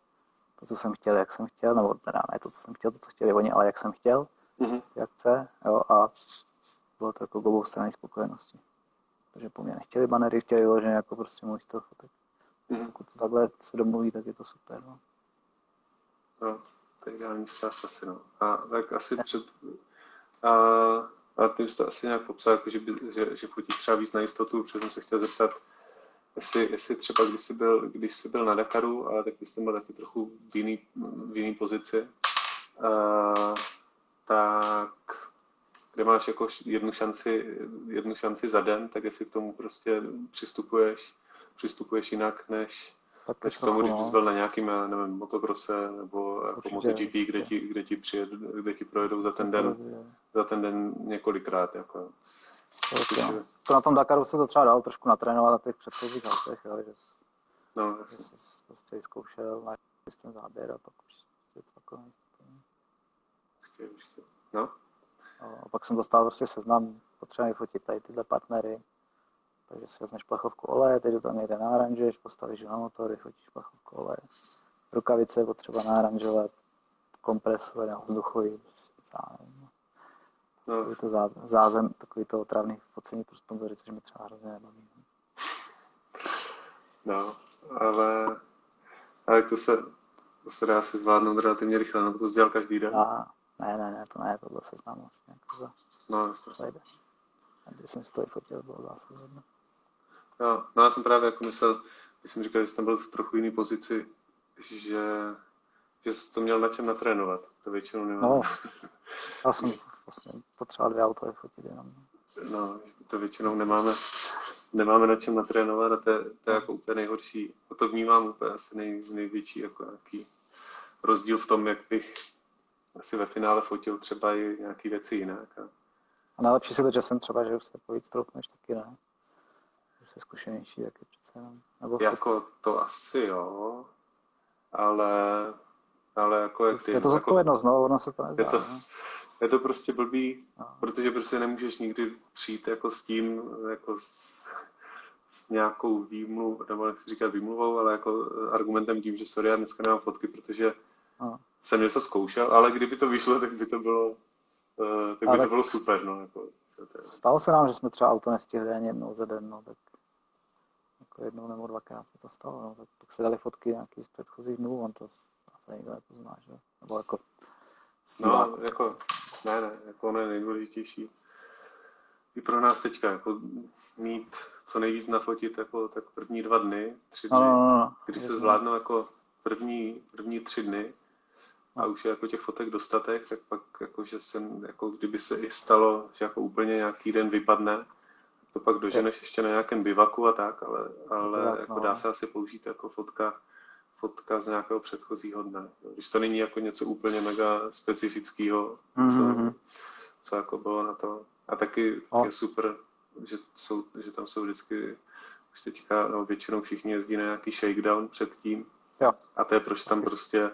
to, co jsem chtěl, jak jsem chtěl, nebo teda ne to, co jsem chtěl, to, co chtěli oni, ale jak jsem chtěl, mm-hmm. ty akce, jo, a bylo to jako obou strany spokojenosti. Takže po mně nechtěli banery, chtěli vyloženě jako prostě můj styl fotek. Mm-hmm. Pokud to takhle se domluví, tak je to super. No, no to je ideální stav asi, no. A tak asi před... A, a ty jsi to asi nějak popsal, jako, že, by, že, že fotí třeba víc na jistotu, protože jsem se chtěl zeptat, jestli, jestli třeba když jsi, byl, když jsi byl na Dakaru, ale tak jsi byl taky trochu v jiný, v jiný pozici, uh, tak kde máš jako jednu šanci, jednu šanci za den, tak jestli k tomu prostě přistupuješ, přistupuješ jinak, než, tak než k tomu, když bys no. byl na nějakým, nevím, motokrose nebo jako MotoGP, kde ti, kde, ti přijed, kde ti projedou za ten den, za ten den několikrát. Jako. Okay. To na tom Dakaru se to třeba dalo trošku natrénovat na těch předchozích autech, jo, že, jsi, no, že jsi prostě zkoušel na ten záběr a pak už prostě to jako No. A pak jsem dostal prostě seznam, potřebuji fotit tady tyhle partnery, takže si vezmeš plechovku oleje, teď tam někde náranžuješ, postavíš na motor, vyfotíš plechovku oleje. Rukavice potřeba náranžovat, kompresor, vzduchový, prostě. No. Takový to zázem, takový to otravný focení pro sponzory, což mi třeba hrozně nebaví. No, ale, ale to se, to se dá si zvládnout relativně rychle, nebo to dělal každý den? A, ne, ne, ne, to ne, tohle seznam vlastně. Jako za, no, to. jde. Když jsem si to fotil, bylo zase jedno. No, no, já jsem právě jako myslel, když jsem říkal, že jsem byl v trochu jiný pozici, že, že jsi to měl na čem natrénovat. To většinou nemám. No, já jsem vlastně potřeboval dvě auto fotit jenom. No, to většinou nemáme, nemáme na čem natrénovat a to je, to je jako úplně nejhorší. A to vnímám úplně asi nej, největší jako nějaký rozdíl v tom, jak bych asi ve finále fotil třeba i nějaký věci jinak. A, a nejlepší si to časem třeba, že už se jako víc troufneš taky, ne? Že jsi zkušenější taky přece jenom. Nebo jako to asi jo, ale, ale jako jak ty, Je to zodpovědnost, jako, no, ono se to nezdá. Je to, no. je to prostě blbý, no. protože prostě nemůžeš nikdy přijít jako s tím, jako s, s nějakou výmluvou, nebo nechci říkat výmluvou, ale jako argumentem tím, že sorry, já dneska nemám fotky, protože no jsem něco zkoušel, ale kdyby to vyšlo, tak by to bylo, uh, tak by to bylo super. No, jako, Stalo se nám, že jsme třeba auto nestihli ani jednou za den, no, tak jako jednou nebo dvakrát se to stalo, no, tak pak se dali fotky nějaký z předchozích dnů, on to asi nikdo nepozná, že? Nebo jako No, jako, ne, ne, jako ono je nejdůležitější. I pro nás teďka, jako mít co nejvíc nafotit, jako tak první dva dny, tři dny, no, no, no, no. kdy se zvládnou jako první, první tři dny, a už je jako těch fotek dostatek, tak pak jako, že jsem, jako kdyby se i stalo, že jako úplně nějaký den vypadne, to pak doženeš ještě na nějakém bivaku a tak, ale, ale tak, jako no. dá se asi použít jako fotka, fotka z nějakého předchozího dne. Když to není jako něco úplně mega specifického, mm-hmm. co, co jako bylo na to. A taky no. je super, že, jsou, že tam jsou vždycky už teďka no, většinou všichni jezdí na nějaký shakedown předtím. Jo. A to je proč tam prostě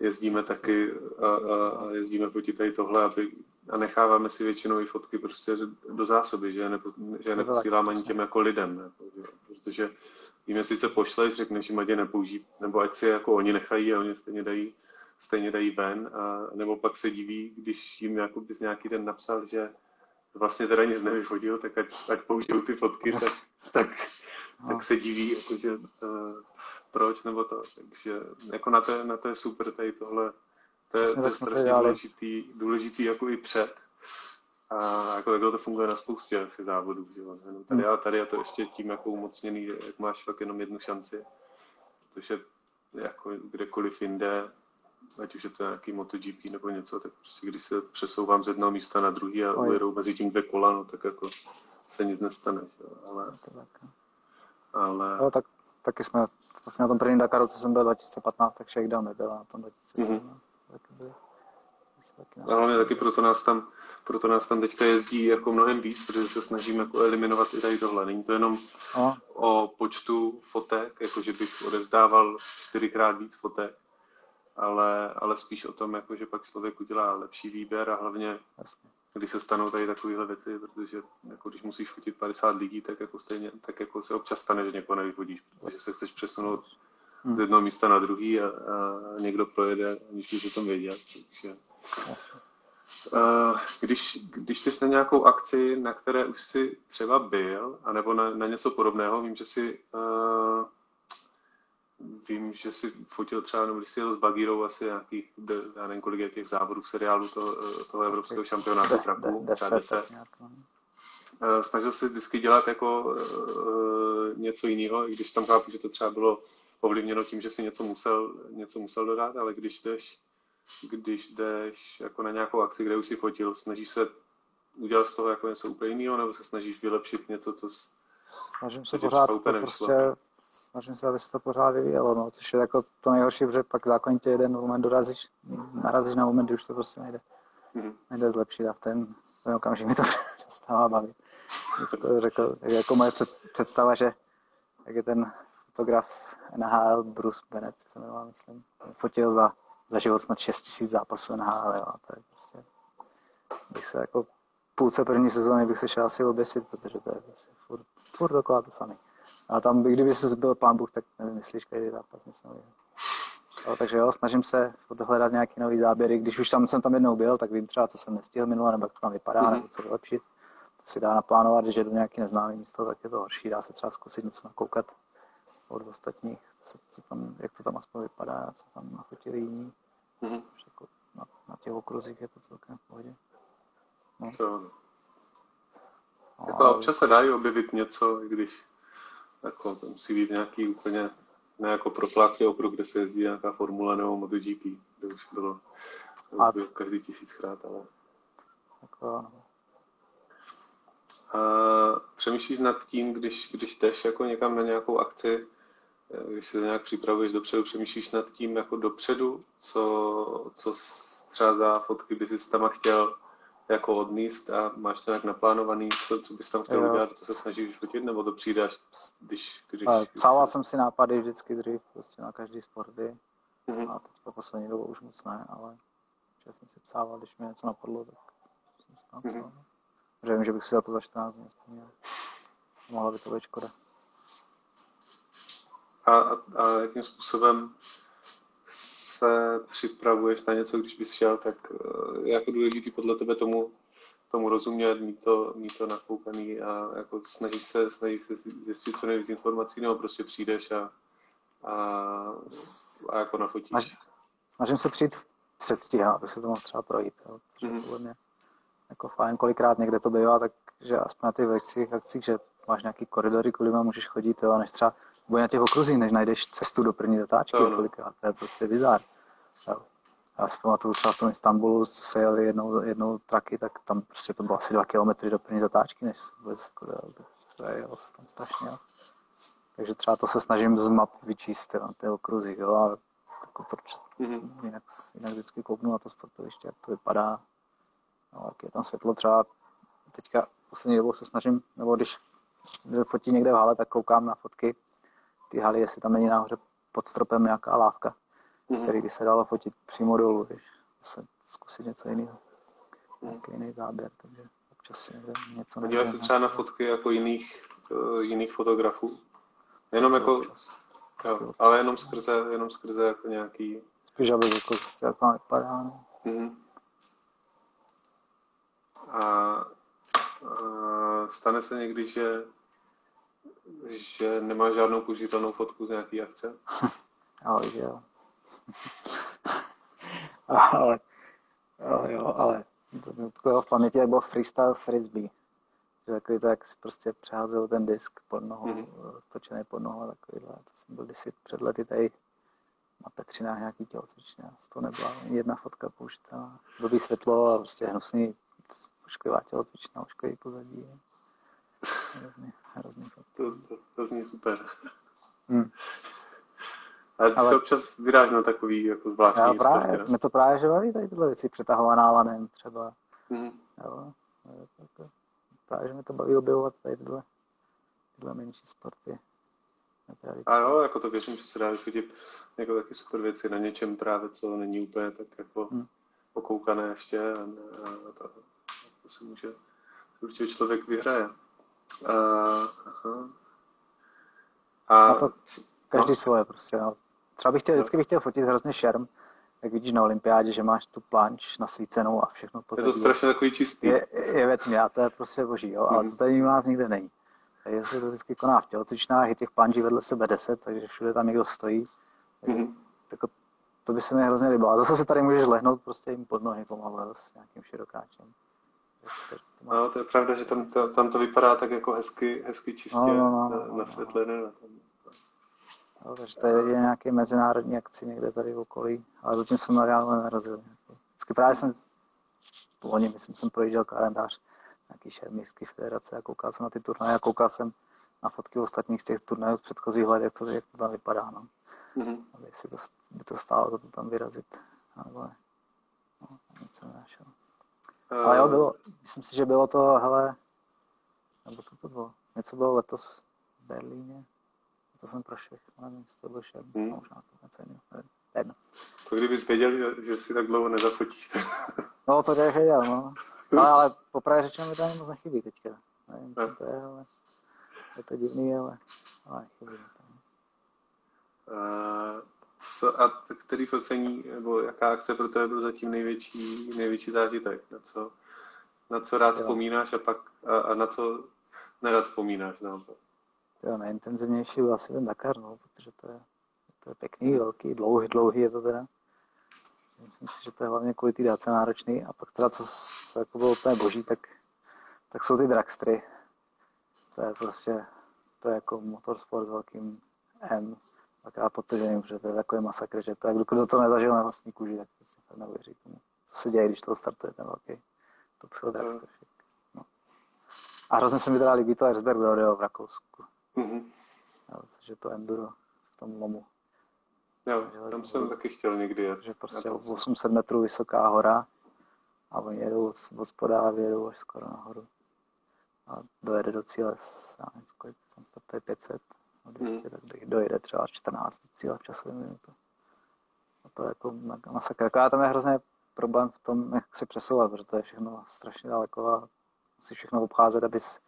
jezdíme taky a, a, a jezdíme proti tady tohle aby, a necháváme si většinou i fotky prostě do zásoby, že je, nepo, že je neposíláme ani těm jako lidem, ne? protože jim sice pošleš, řekneš jim, ať je nepouží, nebo ať si jako oni nechají a oni stejně dají, stejně dají ven, a, nebo pak se diví, když jim jako bys nějaký den napsal, že vlastně teda nic nevyfotil, tak ať, ať použijou ty fotky, tak, tak, tak se diví, jako, že uh, proč nebo to. Takže jako na to, na to je super tady tohle. To je, to je strašně důležitý, důležitý jako i před. A jako takhle to funguje na spoustě asi závodů. Že? Jenom tady, hmm. ale tady je to ještě tím jako umocněný, jak máš fakt jenom jednu šanci. Protože jako kdekoliv jinde, ať už je to nějaký MotoGP nebo něco, tak prostě když se přesouvám z jednoho místa na druhý a ujedou mezi tím dvě kola, no, tak jako se nic nestane. Že? Ale, no. ale... No, tak taky jsme vlastně na tom prvním Dakaru, co jsem byl 2015, tak Shakedown nebyl, na tom 2017 mm-hmm. Taky byly. A hlavně taky proto nás tam, proto nás tam teďka jezdí jako mnohem víc, protože se snažíme jako eliminovat i tady tohle. Není to jenom no. o počtu fotek, jako že bych odevzdával čtyřikrát víc fotek, ale, ale spíš o tom, jako, že pak člověk udělá lepší výběr a hlavně, Jasně. když se stanou tady takovéhle věci, protože jako, když musíš fotit 50 lidí, tak jako stejně, tak jako se občas stane, že někoho nevyfodíš, protože se chceš přesunout hmm. z jednoho místa na druhý a, a někdo projede, aniž bys o tom věděl. Takže, Uh, když, když jsi na nějakou akci, na které už jsi třeba byl, anebo na, na něco podobného, vím, že si uh, vím, že si fotil třeba, nebo když jsi jel s Bagírou asi nějakých, já nevím kolik je těch závodů v seriálu toho, toho evropského šampionátu traku, třeba deset. No. Snažil se vždycky dělat jako uh, něco jiného, i když tam chápu, že to třeba bylo ovlivněno tím, že si něco musel, něco musel dodat, ale když jdeš, když jdeš jako na nějakou akci, kde už si fotil, snažíš se udělat z toho jako něco úplně jiného, nebo se snažíš vylepšit něco, co Snažím se pořád to prostě, snažím se, aby se to pořád vyvíjelo, no, což je jako to nejhorší, protože pak zákonitě jeden moment dorazíš, narazíš na moment, kdy už to prostě nejde, mm-hmm. nejde zlepšit a v ten, ten okamžik mi to přestává bavit. Řekl, jako moje představa, že jak je ten fotograf NHL, Bruce Bennett se jmenoval, myslím, fotil za, za život snad 6 tisíc zápasů NHL, jo, a to je prostě, bych se jako půlce první sezóny bych se šel asi oběsit, protože to je prostě furt, furt dokola to samé. A tam, kdyby se zbyl pán Bůh, tak nevymyslíš každý zápas, nic nového. Jo, takže jo, snažím se hledat nějaký nový záběry. Když už tam jsem tam jednou byl, tak vím třeba, co jsem nestihl minule, nebo jak to tam vypadá, mm-hmm. nebo co vylepšit. To si dá naplánovat, když jedu nějaký neznámý místo, tak je to horší. Dá se třeba zkusit něco nakoukat od ostatních, co, co tam, jak to tam aspoň vypadá, co tam nafotili jiní. Mm-hmm. Jako na, na těch okruzích je to celkem v pohodě. No. To, no, jako občas se dají objevit něco, i když jako, to musí být nějaký úplně ne jako propláklý okruh, kde se jezdí nějaká formule nebo MotoGP, kde už bylo, a... bylo každý tisíckrát, ale... Jako. A přemýšlíš nad tím, když, když jdeš jako někam na nějakou akci, když se nějak připravuješ dopředu, přemýšlíš nad tím jako dopředu, co, co třeba za fotky by si tam chtěl jako odníst a máš to nějak naplánovaný, co, co bys tam chtěl jo. udělat, to se snažíš fotit, nebo to přijde až, když... když Psával jsem si nápady vždycky dřív, prostě na každý sporty mm-hmm. a teď po poslední dobu už moc ne, ale že jsem si psával, když mi něco napadlo, tak jsem si tam psal. Mm-hmm. Že vím, že bych si za to za 14 dní vzpomněl. Mohla by to být škoda. A, a, jakým způsobem se připravuješ na něco, když bys šel, tak eh, je jako důležitý podle tebe tomu, tomu rozumět, mít to, mít to nakoukaný a jako snažíš se, snažíš se zjistit co nejvíc informací, nebo prostě přijdeš a, a, a jako nafotíš. Snaž, snažím se přijít v předstihu, aby se to mohl třeba projít, jo, mm-hmm. podle mě jako fajn, kolikrát někde to bývá, takže aspoň na těch akcích, že máš nějaký koridory, kudy můžeš chodit, jo, než třeba nebo na těch okruzích, než najdeš cestu do první zatáčky, no, no. kolikrát, to je prostě bizár. Já si pamatuju třeba v tom Istanbulu, co se jeli jednou, jednou traky, tak tam prostě to bylo asi dva kilometry do první zatáčky, než se vůbec jako dal. To je se tam strašně. Takže třeba to se snažím z map vyčíst na ty okruzy, jo, a jako proč, mm-hmm. jinak, jinak vždycky kouknu na to sportoviště, jak to vypadá, no, jak je tam světlo třeba, teďka poslední dobou se snažím, nebo když fotí někde v hale, tak koukám na fotky ty haly, jestli tam není nahoře pod stropem nějaká lávka, mm-hmm. z mhm. který by se dalo fotit přímo dolů, víš, se zkusit něco jiného, mm. nějaký jiný záběr, takže občas si něco Podíváš se třeba na fotky jako jiných, uh, jiných fotografů? Jenom jako, jo, ale jenom skrze, jenom skrze jako nějaký... Spíš, aby jako prostě jak tam vypadá, no. Mm-hmm. A, a stane se někdy, že že nemá žádnou použitelnou fotku z nějaký akce? ale že jo. ale, ale jo, ale to v paměti, jak byl freestyle frisbee. Že takový to, jak si prostě přeházel ten disk pod nohou, mm-hmm. stočený pod nohou a takovýhle. To jsem byl kdysi před lety tady na Petřinách nějaký tělocvičně. Z toho nebyla jedna fotka použitelná. Blbý světlo a prostě hnusný, ošklivá tělocvična, ošklivý pozadí. Hrozný, to, to, to zní super. Hmm. Ale ty ale... se občas vydáš na takový jako zvláštní Já právě, sporty, mě to právě že baví tady tyhle věci, přetahovaná lanem třeba. Mm-hmm. Jo, tak, právě, že mě to baví objevovat tady tyhle, tyhle menší sporty. A jo, jako to věřím, že se dá vyfotit jako taky super věci na něčem právě, co není úplně tak jako hmm. okoukané ještě a, a to, to si může, určitě člověk vyhraje. A, aha. A, a to každý no. svoje prostě, no. Třeba bych chtěl, vždycky bych chtěl fotit hrozně šerm, jak vidíš na olympiádě, že máš tu planč nasvícenou a všechno pozadí. Je to strašně takový čistý. Je, je ve tmě a to je prostě boží, jo, ale mm. to tady u nás nikde není. Takže se to vždycky koná v tělocvičnách, je těch planží vedle sebe deset, takže všude tam někdo stojí. Mm-hmm. Tak to by se mi hrozně líbilo. A zase se tady můžeš lehnout prostě jim pod nohy pomalu s nějakým širokáčem. No, to je pravda, že tam to, tam to vypadá tak jako hezky, hezky čistě no, no, no, no, nasvětlené. No, no. No, takže tady je nějaký mezinárodní akci někde tady v okolí, ale zatím jsem na reálně narazil. Vždycky právě jsem, loni, myslím, jsem projížděl kalendář nějaký šermířský federace a koukal jsem na ty turnaje a koukal jsem na fotky ostatních z těch turnajů z předchozích let, jak to, jak to tam vypadá. No. Mm-hmm. Aby si to, by to stálo to, to tam vyrazit. Ale no, nic jsem našel. Ale jo, bylo, myslím si, že bylo to, hele, nebo co to bylo? Něco bylo letos v Berlíně. To jsem prošel, nevím, jestli to byl šel, hmm. možná to něco jiného, jedno. To kdybys věděl, že, si tak dlouho nezafotíš. no, to je věděl, no. no ale popravdě řečeno mi to ani moc nechybí teďka. Nevím, co to je, ale je to divný, ale, ale nechybí mi to. Uh, a který focení, nebo jaká akce pro tebe byl zatím největší, největší zážitek? Na co, na co rád jo. vzpomínáš a pak a, a na co nerad vzpomínáš naopak? To nejintenzivnější byl asi ten Dakar, no, protože to je, to je pěkný, velký, dlouhý, dlouhý je to teda. Myslím si, že to je hlavně kvůli té dáce náročný. A pak teda, co se jako bylo úplně boží, tak, tak jsou ty dragstry. To je prostě, to je jako motorsport s velkým M. Tak já podtržením, že to je takový masakr, že to je, kdo to nezažil na vlastní kůži, tak prostě fakt neuvěří tomu, co se děje, když to startuje ten velký top show dragster. No. A hrozně se mi teda líbí to Erzberg Rodeo v Rakousku. Mm-hmm. Jo, což je to enduro v tom lomu. Jo, tam jsem taky chtěl někdy jet. Že prostě 800 metrů vysoká hora a oni jedou od spoda a vyjedou až skoro nahoru. A dojede do cíle, já nevím, kolik tam startuje 500 a 200, mm. tak dojede třeba 14 do cíle v časové minutu. A to je jako masakr. Jako tam je hrozně problém v tom, jak se přesouvat, protože to je všechno strašně daleko a musíš všechno obcházet, abys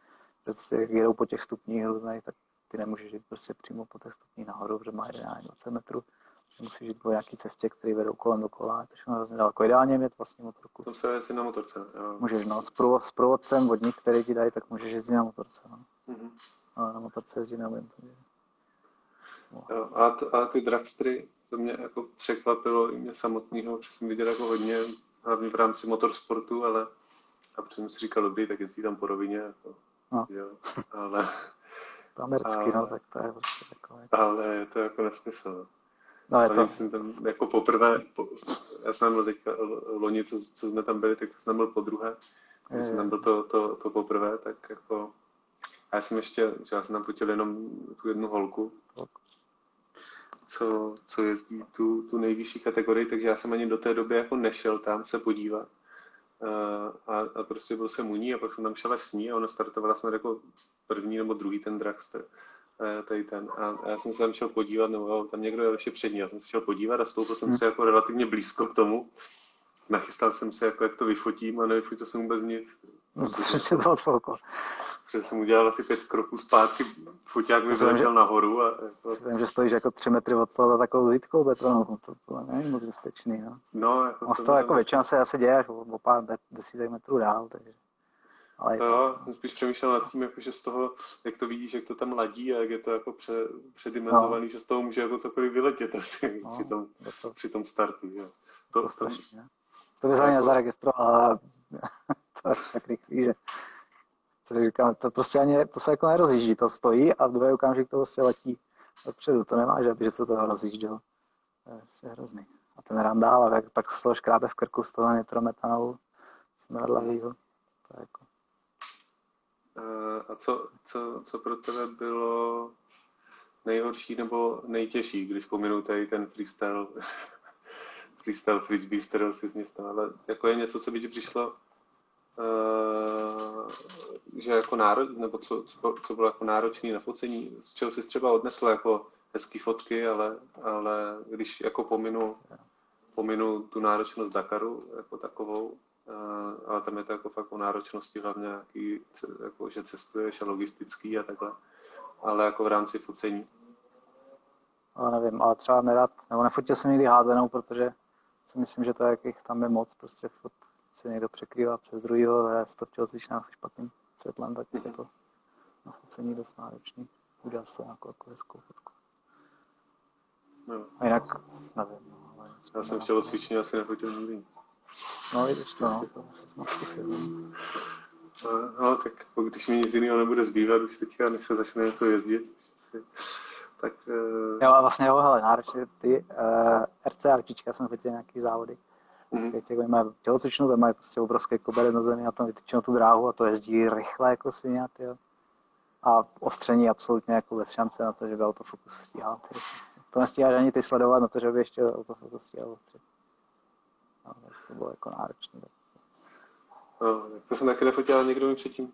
prostě jedou po těch stupních různých, tak ty nemůžeš jít prostě přímo po těch stupních nahoru, protože má 20 metrů. Musíš jít po nějaké cestě, které vedou kolem dokola, to všechno hrozně daleko. Ideálně mít vlastní motorku. Tam se jezdí na motorce. Jo. Můžeš, no, s, průvod, s průvodcem vodník, který ti dají, tak můžeš jezdit na motorce. No. Mm-hmm. Ale na motorce jezdí neumím. Takže... A, t- a ty dragstry, to mě jako překvapilo i mě samotného, že jsem viděl jako hodně, hlavně v rámci motorsportu, ale a protože jsem si říkal, dobrý, tak jezdí tam po rovině, jako, no. jo, ale... To americky, no, tak to je prostě takové. Ale je to jako nesmysl. No, je to... Jsem tam jako poprvé, po, já jsem byl teďka loni, co, co, jsme tam byli, tak jsem byl po druhé. Když jsem tam byl to, to, to poprvé, tak jako... A já jsem ještě, že já jsem tam fotil jenom tu jednu holku, co, co jezdí tu, tu nejvyšší kategorii, takže já jsem ani do té doby jako nešel tam se podívat. A, a prostě byl jsem u ní a pak jsem tam šel až s ní a ona startovala snad jako první nebo druhý ten dragster. Tady ten. A, a já jsem se tam šel podívat, nebo tam někdo je ještě před ní, já jsem se šel podívat a stoupil jsem hmm. se jako relativně blízko k tomu. Nachystal jsem se, jako jak to vyfotím a nevyfotil jsem vůbec nic. No, to to Protože jsem udělal asi pět kroků zpátky, foťák mi vyletěl nahoru. A jako... Vím, že stojíš jako tři metry od toho takovou zítkou betonovou, to bylo není moc bezpečný. No, no jako to, to jako většinou se asi děje až o, o pár desítek metrů dál, takže... Ale to, jo, jsem spíš přemýšlel nad tím, jako, že z toho, jak to vidíš, jak to tam ladí a jak je to jako pře, předimenzovaný, no. že z toho může jako cokoliv vyletět asi no, při, tom, to, při tom startu. Jo. To, to, strašně, to by za mě jako- zaregistroval, ale to tak rychlý, že to, říkám, to prostě ani, to se jako nerozjíždí, to stojí a v druhé okamžik to prostě letí dopředu, to nemá, že by se to toho rozjíždělo. To je prostě hrozný. A ten randál, a pak z toho škrábe v krku, z toho nitrometanolu, smradlavýho, to je jako a co, co, co pro tebe bylo nejhorší nebo nejtěžší, když pominu tady ten freestyle, freestyle frisbee, z kterého si z ale jako je něco, co by ti přišlo, že jako náro, nebo co, co, co bylo jako náročné na focení, z čeho jsi třeba odnesl jako hezký fotky, ale, ale když jako pominu, pominu tu náročnost Dakaru jako takovou, ale tam je to jako fakt o náročnosti hlavně nějaký, jako, že cestuješ a logistický a takhle, ale jako v rámci focení. Ale nevím, ale třeba nerad, nebo nefotil jsem nikdy házenou, protože si myslím, že to jakých tam je moc, prostě fot se někdo překrývá přes druhýho, a to v tělocvičnách se špatným světlem, tak je to na focení dost náročný. Udělat to nějakou jako hezkou fotku. No. A jinak, nevím. No, ale Já jsem v tělocvičně asi nefotil nikdy. No, vidíš co, no, to se moc zkusit. No. no, tak když mi nic jiného nebude zbývat už teďka, než se začne něco jezdit, tak... Uh... Jo, a vlastně jo, hele, náročně ty uh, RC autíčka jsem fotil nějaký závody. Mm-hmm. Těch, mají tělocvičnu, tam mají prostě obrovské kobery na zemi a tam vytyčenou tu dráhu a to jezdí rychle jako svině, jo. A ostření absolutně jako bez šance na to, že by autofokus stíhal. Ty. To nestíháš ani ty sledovat na to, že by ještě autofokus stíhal ostření. No, to bylo jako náročné. No, to jsem taky nefotil, někdo mi předtím.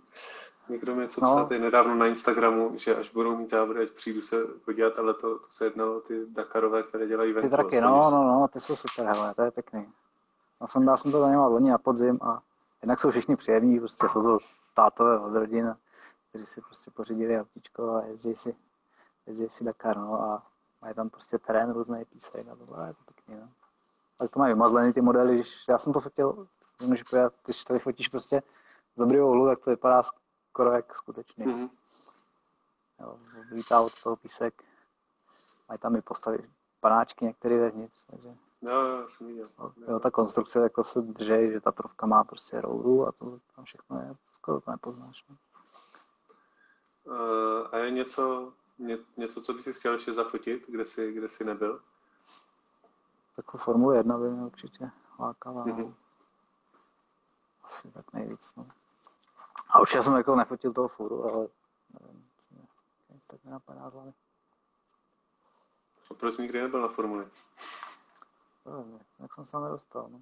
Někdo mi něco no. psal nedávno na Instagramu, že až budou mít záběry, ať přijdu se podívat, ale to, to se jednalo ty Dakarové, které dělají venku. Ty traky, no, no, no, ty jsou super, hele, to je pěkný. Jsem, já jsem to za něma loni na podzim a jinak jsou všichni příjemní, prostě jsou to tátové od rodin, kteří si prostě pořídili autíčko a jezdí si, jezdí si Dakar, no, a mají tam prostě terén, různé písek a to je to pěkný, no tak to mají vymazlený ty modely, když já jsem to fotil, můžu povědět, když to vyfotíš prostě z dobrého úhlu, tak to vypadá skoro jak skutečný. Mm-hmm. Jo, vítá od toho písek, mají tam i postavy panáčky některé vevnitř, takže... No, jo, jsem viděl. Jo, ta konstrukce jako se drží, že ta trofka má prostě rouru a to tam všechno je, to skoro to nepoznáš. Ne? Uh, a je něco, ně, něco, co bys si chtěl ještě zafotit, kde jsi, kde jsi nebyl? Takovou Formule 1 by mě určitě lákala. Mm-hmm. Asi tak nejvíc. No. A určitě jsem jako nefotil toho furu, ale nevím, co mě, nic tak nenapadá z hlavy. A proč nikdy nebyl na Formuli? Nevím, jak jsem se tam nedostal. No.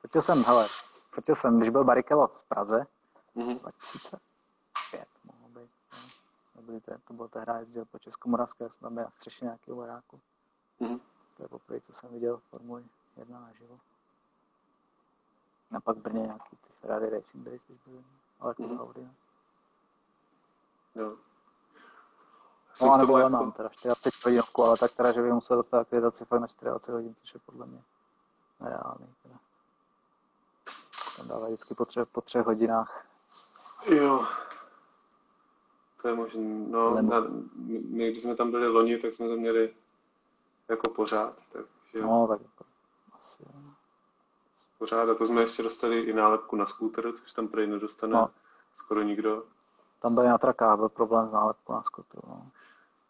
Fotil jsem, hele, fotil jsem, když byl Barrichello v Praze, mm-hmm. 2005 mohlo být. No. Byli to, to bylo tehdy jezdil po Českomoravské, jsem tam byl na střeše nějakého baráku. Mm-hmm. To je poprvé, co jsem viděl Formuli 1 naživo. A pak v Brně nějaký ty Ferrari Racing Days, když byly, ale jako mm-hmm. závody. No. Jo. No a nebo jako... teda 40 hodinovku, ale tak teda, že bych musel dostat akreditaci fakt na 24 hodin, což je podle mě nereálný. Teda. Tam dává vždycky po, třech, po třech hodinách. Jo. To je možné. No, na, my, když jsme tam byli loni, tak jsme to měli jako pořád. Takže... No, tak jako asi. Pořád a to jsme ještě dostali i nálepku na skúter, což tam prej nedostane no. skoro nikdo. Tam byly na trakách, byl problém s nálepkou na skúteru. No.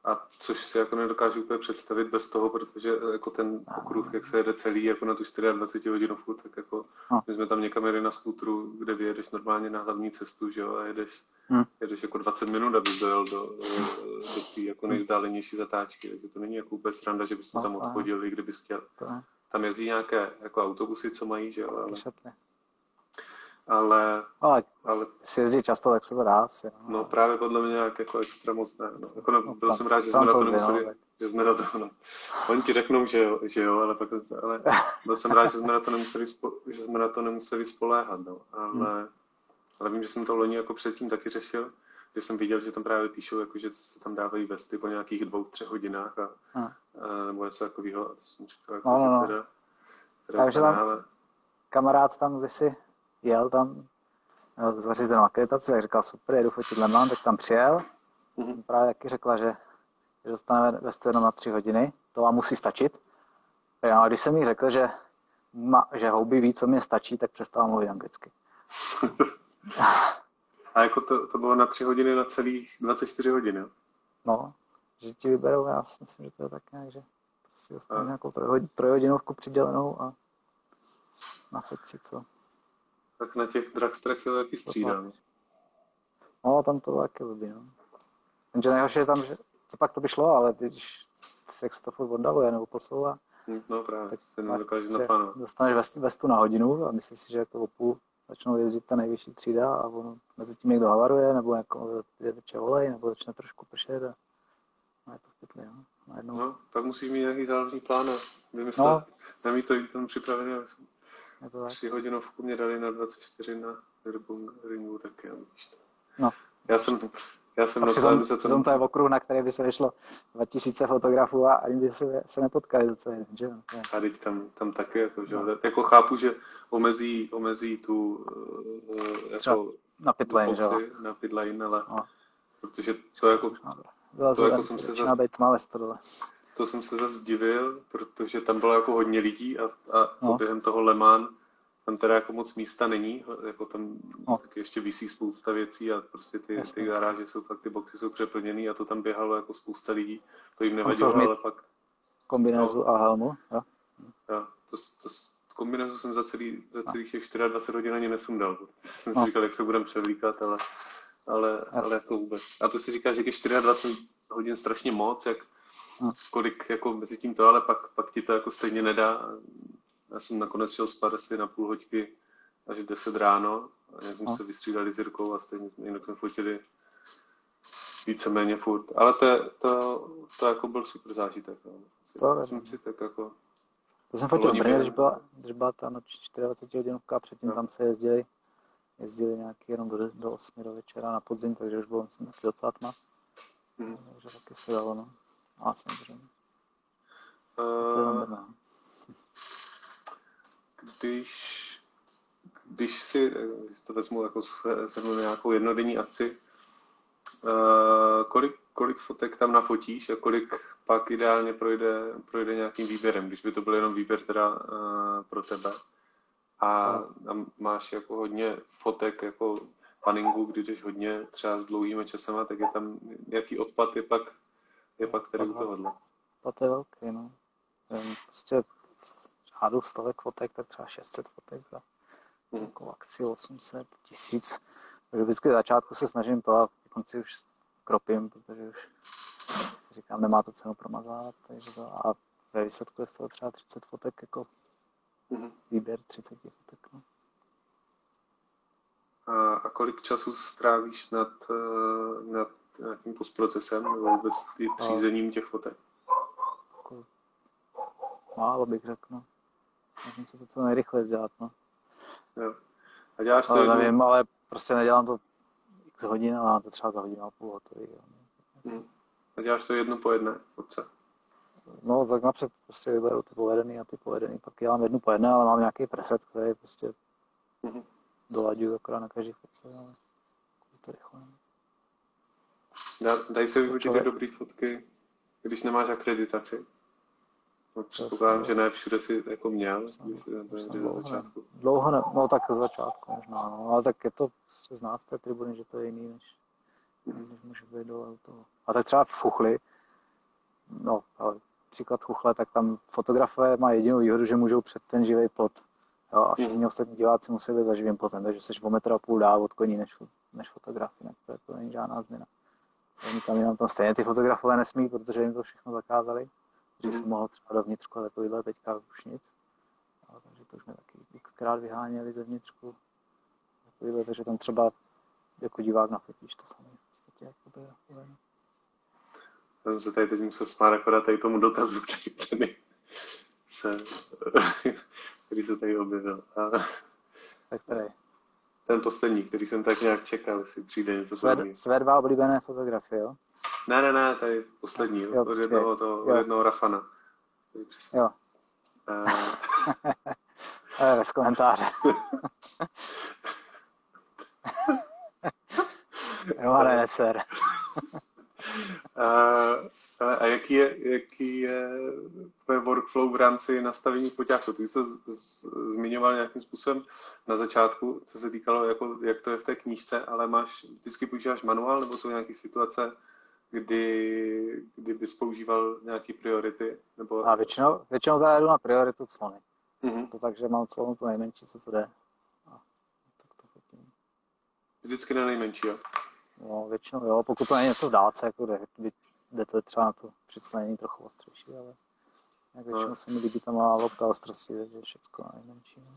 A což si jako nedokážu úplně představit bez toho, protože jako ten okruh, jak se jede celý jako na tu 24 hodinovku, tak jako no. my jsme tam někam jeli na skútru, kde vyjedeš normálně na hlavní cestu, že jo, a jedeš, hmm. jedeš jako 20 minut, abys dojel do, do, do té jako nejzdálenější zatáčky, takže to není jako úplně sranda, že bys no, tam odchodil, i kdybys chtěl. Tam jezdí nějaké jako autobusy, co mají, že jo, ale ale... Ale, ale si jezdí často, tak se to dá asi. No, no právě podle mě nějak jako extra moc ne. No. Jako, no, byl jsem rád, že jsme na to nemuseli, no, že jsme na to, no. Oni ti řeknou, že jo, že jo ale, pak, ale byl jsem rád, že jsme na to nemuseli, spo, že jsme na to nemuseli spoléhat, no. Ale, hmm. ale vím, že jsem to loni jako předtím taky řešil, že jsem viděl, že tam právě píšou, jako, že se tam dávají vesty po nějakých dvou, třech hodinách a, hmm. a nebo něco takového. A to jsem říkal, jako, no, no, no. Teda, teda Takže tam ale... kamarád tam kdysi jel tam, měl zařízenou akreditaci, tak říkal, super, jedu fotit Le Mans, tak tam přijel. Mm-hmm. Právě taky řekla, že, že dostane ve jenom na tři hodiny, to vám musí stačit. A když jsem jí řekl, že, ma, že houby ví, co mě stačí, tak přestal mluvit anglicky. A jako to, to bylo na tři hodiny na celých 24 hodin, jo? No, že ti vyberou, já si myslím, že to je tak nějak, že prostě dostanu nějakou trojhodinovku přidělenou a na feci, co tak na těch dragstrech se to taky střídá. No, tam to taky blbý, no. Jenže nejhorší je tam, že co pak to by šlo, ale když jak se to furt oddaluje nebo posouvá, Hm, No právě, tak se nedokáže se naplánovat. dostaneš vest- vestu na hodinu a myslíš si, že jako o půl začnou jezdit ta nejvyšší třída a ono mezi tím někdo havaruje, nebo jako teče olej, nebo začne trošku pršet a a je to v pytli, no. Najednou. No, pak musíš mít nějaký záložní plán a vymyslet, No. no. nemít to ten připravený, tak. tři hodinovku mě dali na 24 na ringu, tak já víš to. No. Já jsem, já jsem A na přitom, tom, se přitom to je okruh, na který by se vyšlo 2000 fotografů a ani by se, se nepotkali za celý den, že jo? A teď tam, tam taky, jako, že, No. no. jako chápu, že omezí, omezí tu uh, jako Na pitlane, že jo? na pitlane, ale No. protože to jako, Vylezu To jako jsem se začíná zas- být tma ve stodole. To jsem se zase divil, protože tam bylo jako hodně lidí a, a No. no. během toho Le Mans tam teda jako moc místa není, jako tam No. no. taky ještě visí spousta věcí a prostě ty, Jasně, ty garáže jsou fakt, ty boxy jsou přeplněný a to tam běhalo jako spousta lidí, to jim nevadilo, ale fakt, Kombinézu a helmu, jo? jo, to, to, kombinézu jsem za, celý, za celých těch 24 hodin ani nesundal, jsem No. si říkal, jak se budem převlíkat, ale, ale, Jasně. ale jako vůbec. A to si říká, že těch 24 hodin strašně moc, jak No. Kolik jako mezi tím to, ale pak, pak ti to jako stejně nedá. Já jsem nakonec šel spát asi na půl hoďky až 10 ráno a jak jsme No. se vystřídali s Jirkou a stejně jsme jinak fotili víceméně furt. Ale to, to, to jako byl super zážitek. No. To jsem si tak jako, To jsem fotil v Brně, když byla, když byla ta noční 24 hodinovka a předtím No. tam se jezdili, jezdili nějaký jenom do, do 8 do večera na podzim, takže už bylo myslím taky docela tma, hm. takže taky se dalo, no. A samozřejmě, Uh, když, když si, eh, když to vezmu jako shrnu nějakou jednodenní akci, eh, kolik, kolik fotek tam nafotíš a kolik pak ideálně projde, projde nějakým výběrem, když by to byl jenom výběr teda eh, pro tebe. A, a máš jako hodně fotek jako paningu, kdy jdeš hodně třeba s dlouhými časama, tak je tam, jaký odpad je pak, je pak tady u tohohle. To je velký, no. Prostě řádu stovek fotek, tak třeba 600 fotek za Mhm. jako akci 800, 1000. Takže vždycky v začátku se snažím to a v konci už kropím, protože už si říkám, nemá to cenu promazávat. Takže to, a ve výsledku je z toho třeba 30 fotek, jako Mhm. výběr 30 fotek. No. A, a kolik času strávíš nad, eh, nad nějakým postprocesem nebo vůbec i přízením těch fotek? Jako, málo bych řekl, no. Snažím se to co nejrychleji dělat, no. Jo. A děláš to Ale jednou, nevím, ale prostě nedělám to x hodin, ale to třeba za hodinu a půl hotový. Jo. hm. a děláš to jedno po jedné fotce. No, tak napřed prostě vyberu ty povedený a ty povedený, pak dělám jednu po jedné, ale mám nějaký preset, který prostě Mhm. dolaďuju akorát na každý fotce, ale to rychle. no. Dá, dají se vyhodit člověk- dobrý fotky, když nemáš akreditaci. No, předpokládám, že ne všude si jako měl, když jsi to za dlouho, začátku. ne, dlouho ne, no tak z začátku možná, no, ale tak je to prostě znáte té tribuny, že to je jiný, než, Mhm. než může být dole u toho. A tak třeba v Chuchli, no, ale příklad Chuchle, tak tam fotografové mají jedinou výhodu, že můžou před ten živý plot. Jo, a všichni Mhm. ostatní diváci musí být za živým plotem, takže jsi o metr a půl dál od koní než, než fotograf, jinak to jako není žádná změna. Oni tam jenom tam stejně ty fotografové nesmí, protože jim to všechno zakázali. Dřív jsem mohl třeba dovnitřku a takovýhle, teďka už nic. Ale, takže to už mě taky xkrát vyháněli zevnitřku. Takovýhle, takže tam třeba jako divák nafotíš to samé. V podstatě jako fotografové. no. Já jsem se tady teď musel smát akorát tady tomu dotazu, který tady se, který se tady objevil. A Tak tady. Ten poslední, který jsem tak nějak čekal, jestli přijde něco Své, podobného. své dva oblíbené fotografie, jo? Ne, ne, ne, tady poslední, Jo, od jednoho, to, od Jo. jednoho Rafana. Jo, Eh, ale bez komentáře. Romane Neser. A, a, jaký je, jaký je tvoje workflow v rámci nastavení foťáku? Ty jsi se zmiňoval nějakým způsobem na začátku, co se týkalo, jako, jak to je v té knížce, ale máš, vždycky používáš manuál, nebo jsou nějaké situace, kdy, kdy bys používal nějaké priority? Nebo... A většinou, většinou jdu na prioritu clony. Mhm. To tak, že mám celou tu nejmenší, co to jde. A, tak to. Vždycky na nejmenší, jo? No, většinou jo, pokud to není něco v dálce, jako kde, kdy jde to třeba na to přiclenění trochu ostřejší, ale jak většinou se mi líbí ta malá lobka ostrosti, takže všechno nejmenší. No.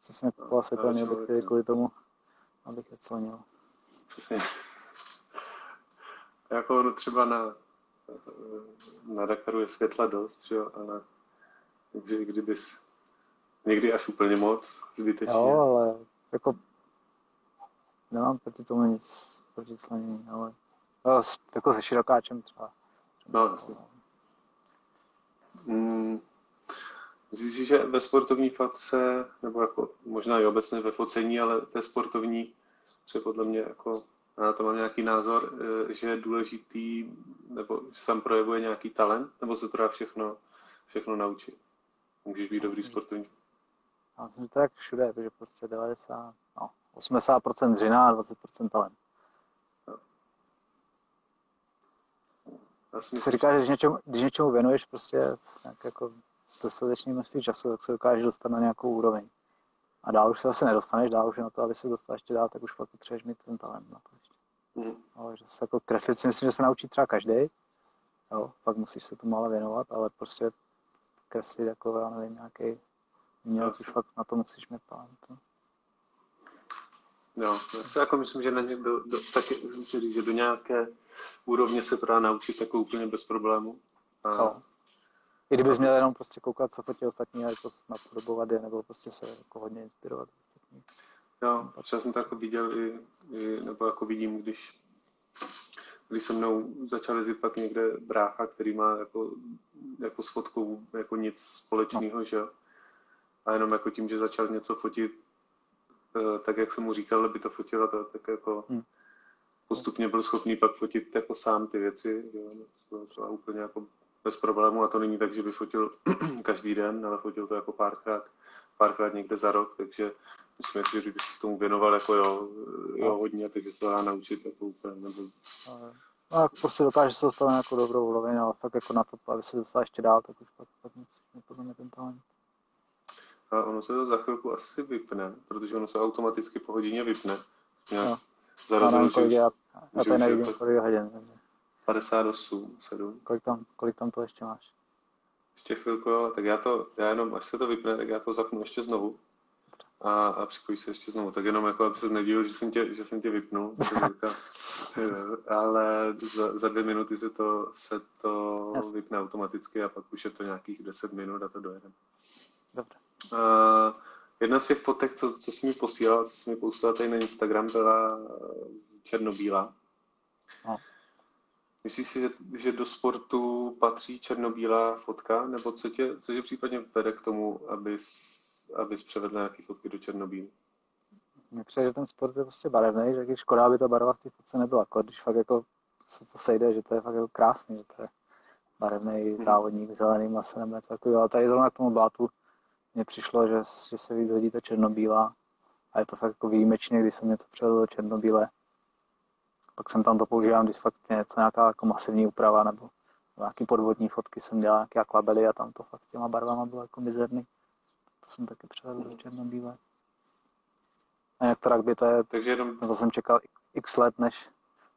Jsem si nekupoval světelný objektivy kvůli tomu, abych je clenil. Přesně. Jako třeba na, na Dakaru je světla dost, že jo, ale takže kdybys někdy až úplně moc zbytečně. Jo, ale jako nemám proti tomu nic proti slanění, ale jako se širokáčem třeba. No, jasně. Mm, Myslíš si, že ve sportovní fotce, nebo jako možná i obecně ve focení, ale té sportovní, že podle mě jako na to mám nějaký názor, eh, že je důležitý, nebo že se tam projevuje nějaký talent, nebo se to dá všechno, všechno naučit? Můžeš být dobrý sportovní. Já myslím, že to je všude, že prostě 90, no, 80% dřina a 20% talent. Ty si říkáš, že když něčemu, když něčemu věnuješ prostě nějak jako dostatečný množství času, tak se dokážeš dostat na nějakou úroveň. A dál už se zase nedostaneš, dál už na to, aby se dostal ještě dál, tak už pak potřebuješ mít ten talent na to ještě. Mm. Ale že se jako kreslit si myslím, že se naučí třeba každý. Jo, pak musíš se tomu ale věnovat, ale prostě kreslit jako, já nevím, nějaký umělec, už fakt na to musíš mít talent. No. Jo, já si jako myslím, že na ně do, do, taky, říct, že do nějaké úrovně se to dá naučit jako úplně bez problému. A, jo. I kdybys měl jenom prostě koukat, co fotí ostatní a jako napodobovat je, nebo prostě se jako hodně inspirovat ostatní. Jo, třeba jsem to jako viděl i, i, nebo jako vidím, když když se mnou začal jezdit pak někde brácha, který má jako, jako s fotkou jako nic společného, no. že A jenom jako tím, že začal něco fotit, tak jak jsem mu říkal, aby to fotila, to, tak jako hmm. postupně byl schopný pak fotit jako sám ty věci, že jo? To, to úplně jako bez problému a to není tak, že by fotil každý den, ale fotil to jako párkrát, párkrát někde za rok, takže myslím si, že by se tomu věnoval jako jo, jo no. hodně, takže se dá naučit jako úplně. Nebo... No, jak prostě dokáže se dostat na nějakou dobrou úroveň, ale fakt jako na to, aby se dostal ještě dál, tak už pak, pak musí mít podle mě ten talent. A ono se to za chvilku asi vypne, protože ono se automaticky po hodině vypne. Nějak no. Zarazil, že, já, já tady nevidím, kolik hodin. 58, 7. Kolik tam, kolik tam to ještě máš? Ještě chvilku, jo. Tak já to, já jenom, až se to vypne, tak já to zapnu ještě znovu. A, a připojí se ještě znovu. Tak jenom jako, aby se nedíval, že jsem tě, že jsem tě vypnul. ale za, za, dvě minuty se to, se to vypne automaticky a pak už je to nějakých 10 minut a to dojedeme. Dobře. Uh, jedna z těch fotek, co, co jsi mi posílal, co jsi mi posílal tady na Instagram, byla černobílá. No. Myslíš si, že, že do sportu patří černobílá fotka, nebo co tě, co tě případně vede k tomu, abys, abys převedl nějaké fotky do černobíl? Mně přijde, že ten sport je prostě barevný, že když škoda, aby ta barva v té fotce nebyla, jako když fakt jako se to sejde, že to je fakt jako krásný, že to je barevný hmm. závodník, zelený masem nebo něco takového. Ale tady zrovna k tomu blátu mně přišlo, že, že se víc hodí ta černobílá a je to fakt jako výjimečně, když jsem něco převedl do černobílé pak jsem tam to používám, když fakt něco nějaká jako masivní úprava nebo nějaký podvodní fotky jsem dělal, nějaké akvabely a tam to fakt těma barvama bylo jako mizerný. To jsem taky převedl do černobílé. A jinak to rugby, to je, Takže jenom... to jsem čekal x let, než,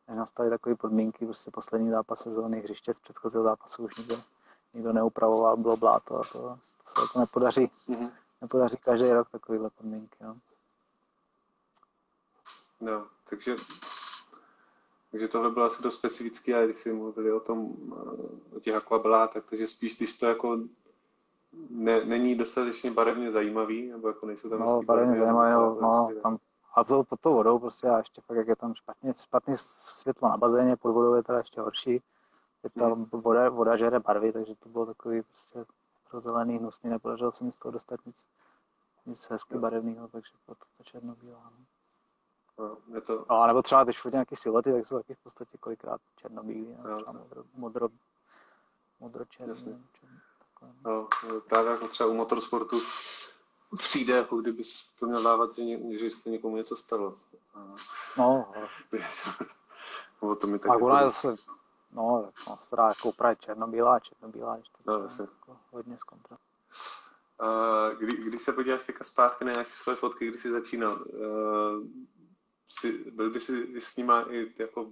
než nastaly takové podmínky, prostě poslední zápas sezóny hřiště z předchozího zápasu už nikdo, nikdo neupravoval, bylo bláto a to, to se jako nepodaří, mm-hmm. nepodaří každý rok takovéhle podmínky. No. no, takže takže tohle bylo asi dost specifické, a když si mluvili o tom, eh, o těch akvabelátech, takže spíš, když to jako ne, není dostatečně barevně zajímavý, nebo jako nejsou tam no, barevně zajímavý, no, no, tam a to pod tou vodou prostě a ještě fakt, jak je tam špatně, špatně světlo na bazéně, pod vodou je teda ještě horší. Je ta hmm. voda, voda žere barvy, takže to bylo takový prostě rozelený, hnusný, nepodařilo se mi z toho dostat nic, nic hezky barevného, takže to, to černobílá. No. No, je to... no, nebo třeba když fotí nějaké silety, tak jsou taky v podstatě kolikrát černobílý, no, třeba modro, modro, modročerný. No, právě jako třeba u motorsportu přijde, jako kdyby to měl dávat, že, že se někomu něco stalo. No. Nebo to mi tak jako... ona je zase, no, no stará jako právě černobílá, černobílá, když to no, jako hodně zkontra. Uh, kdy, když se podíváš teďka zpátky na nějaké své fotky, kdy jsi začínal, uh, si, byl by si s nima i jako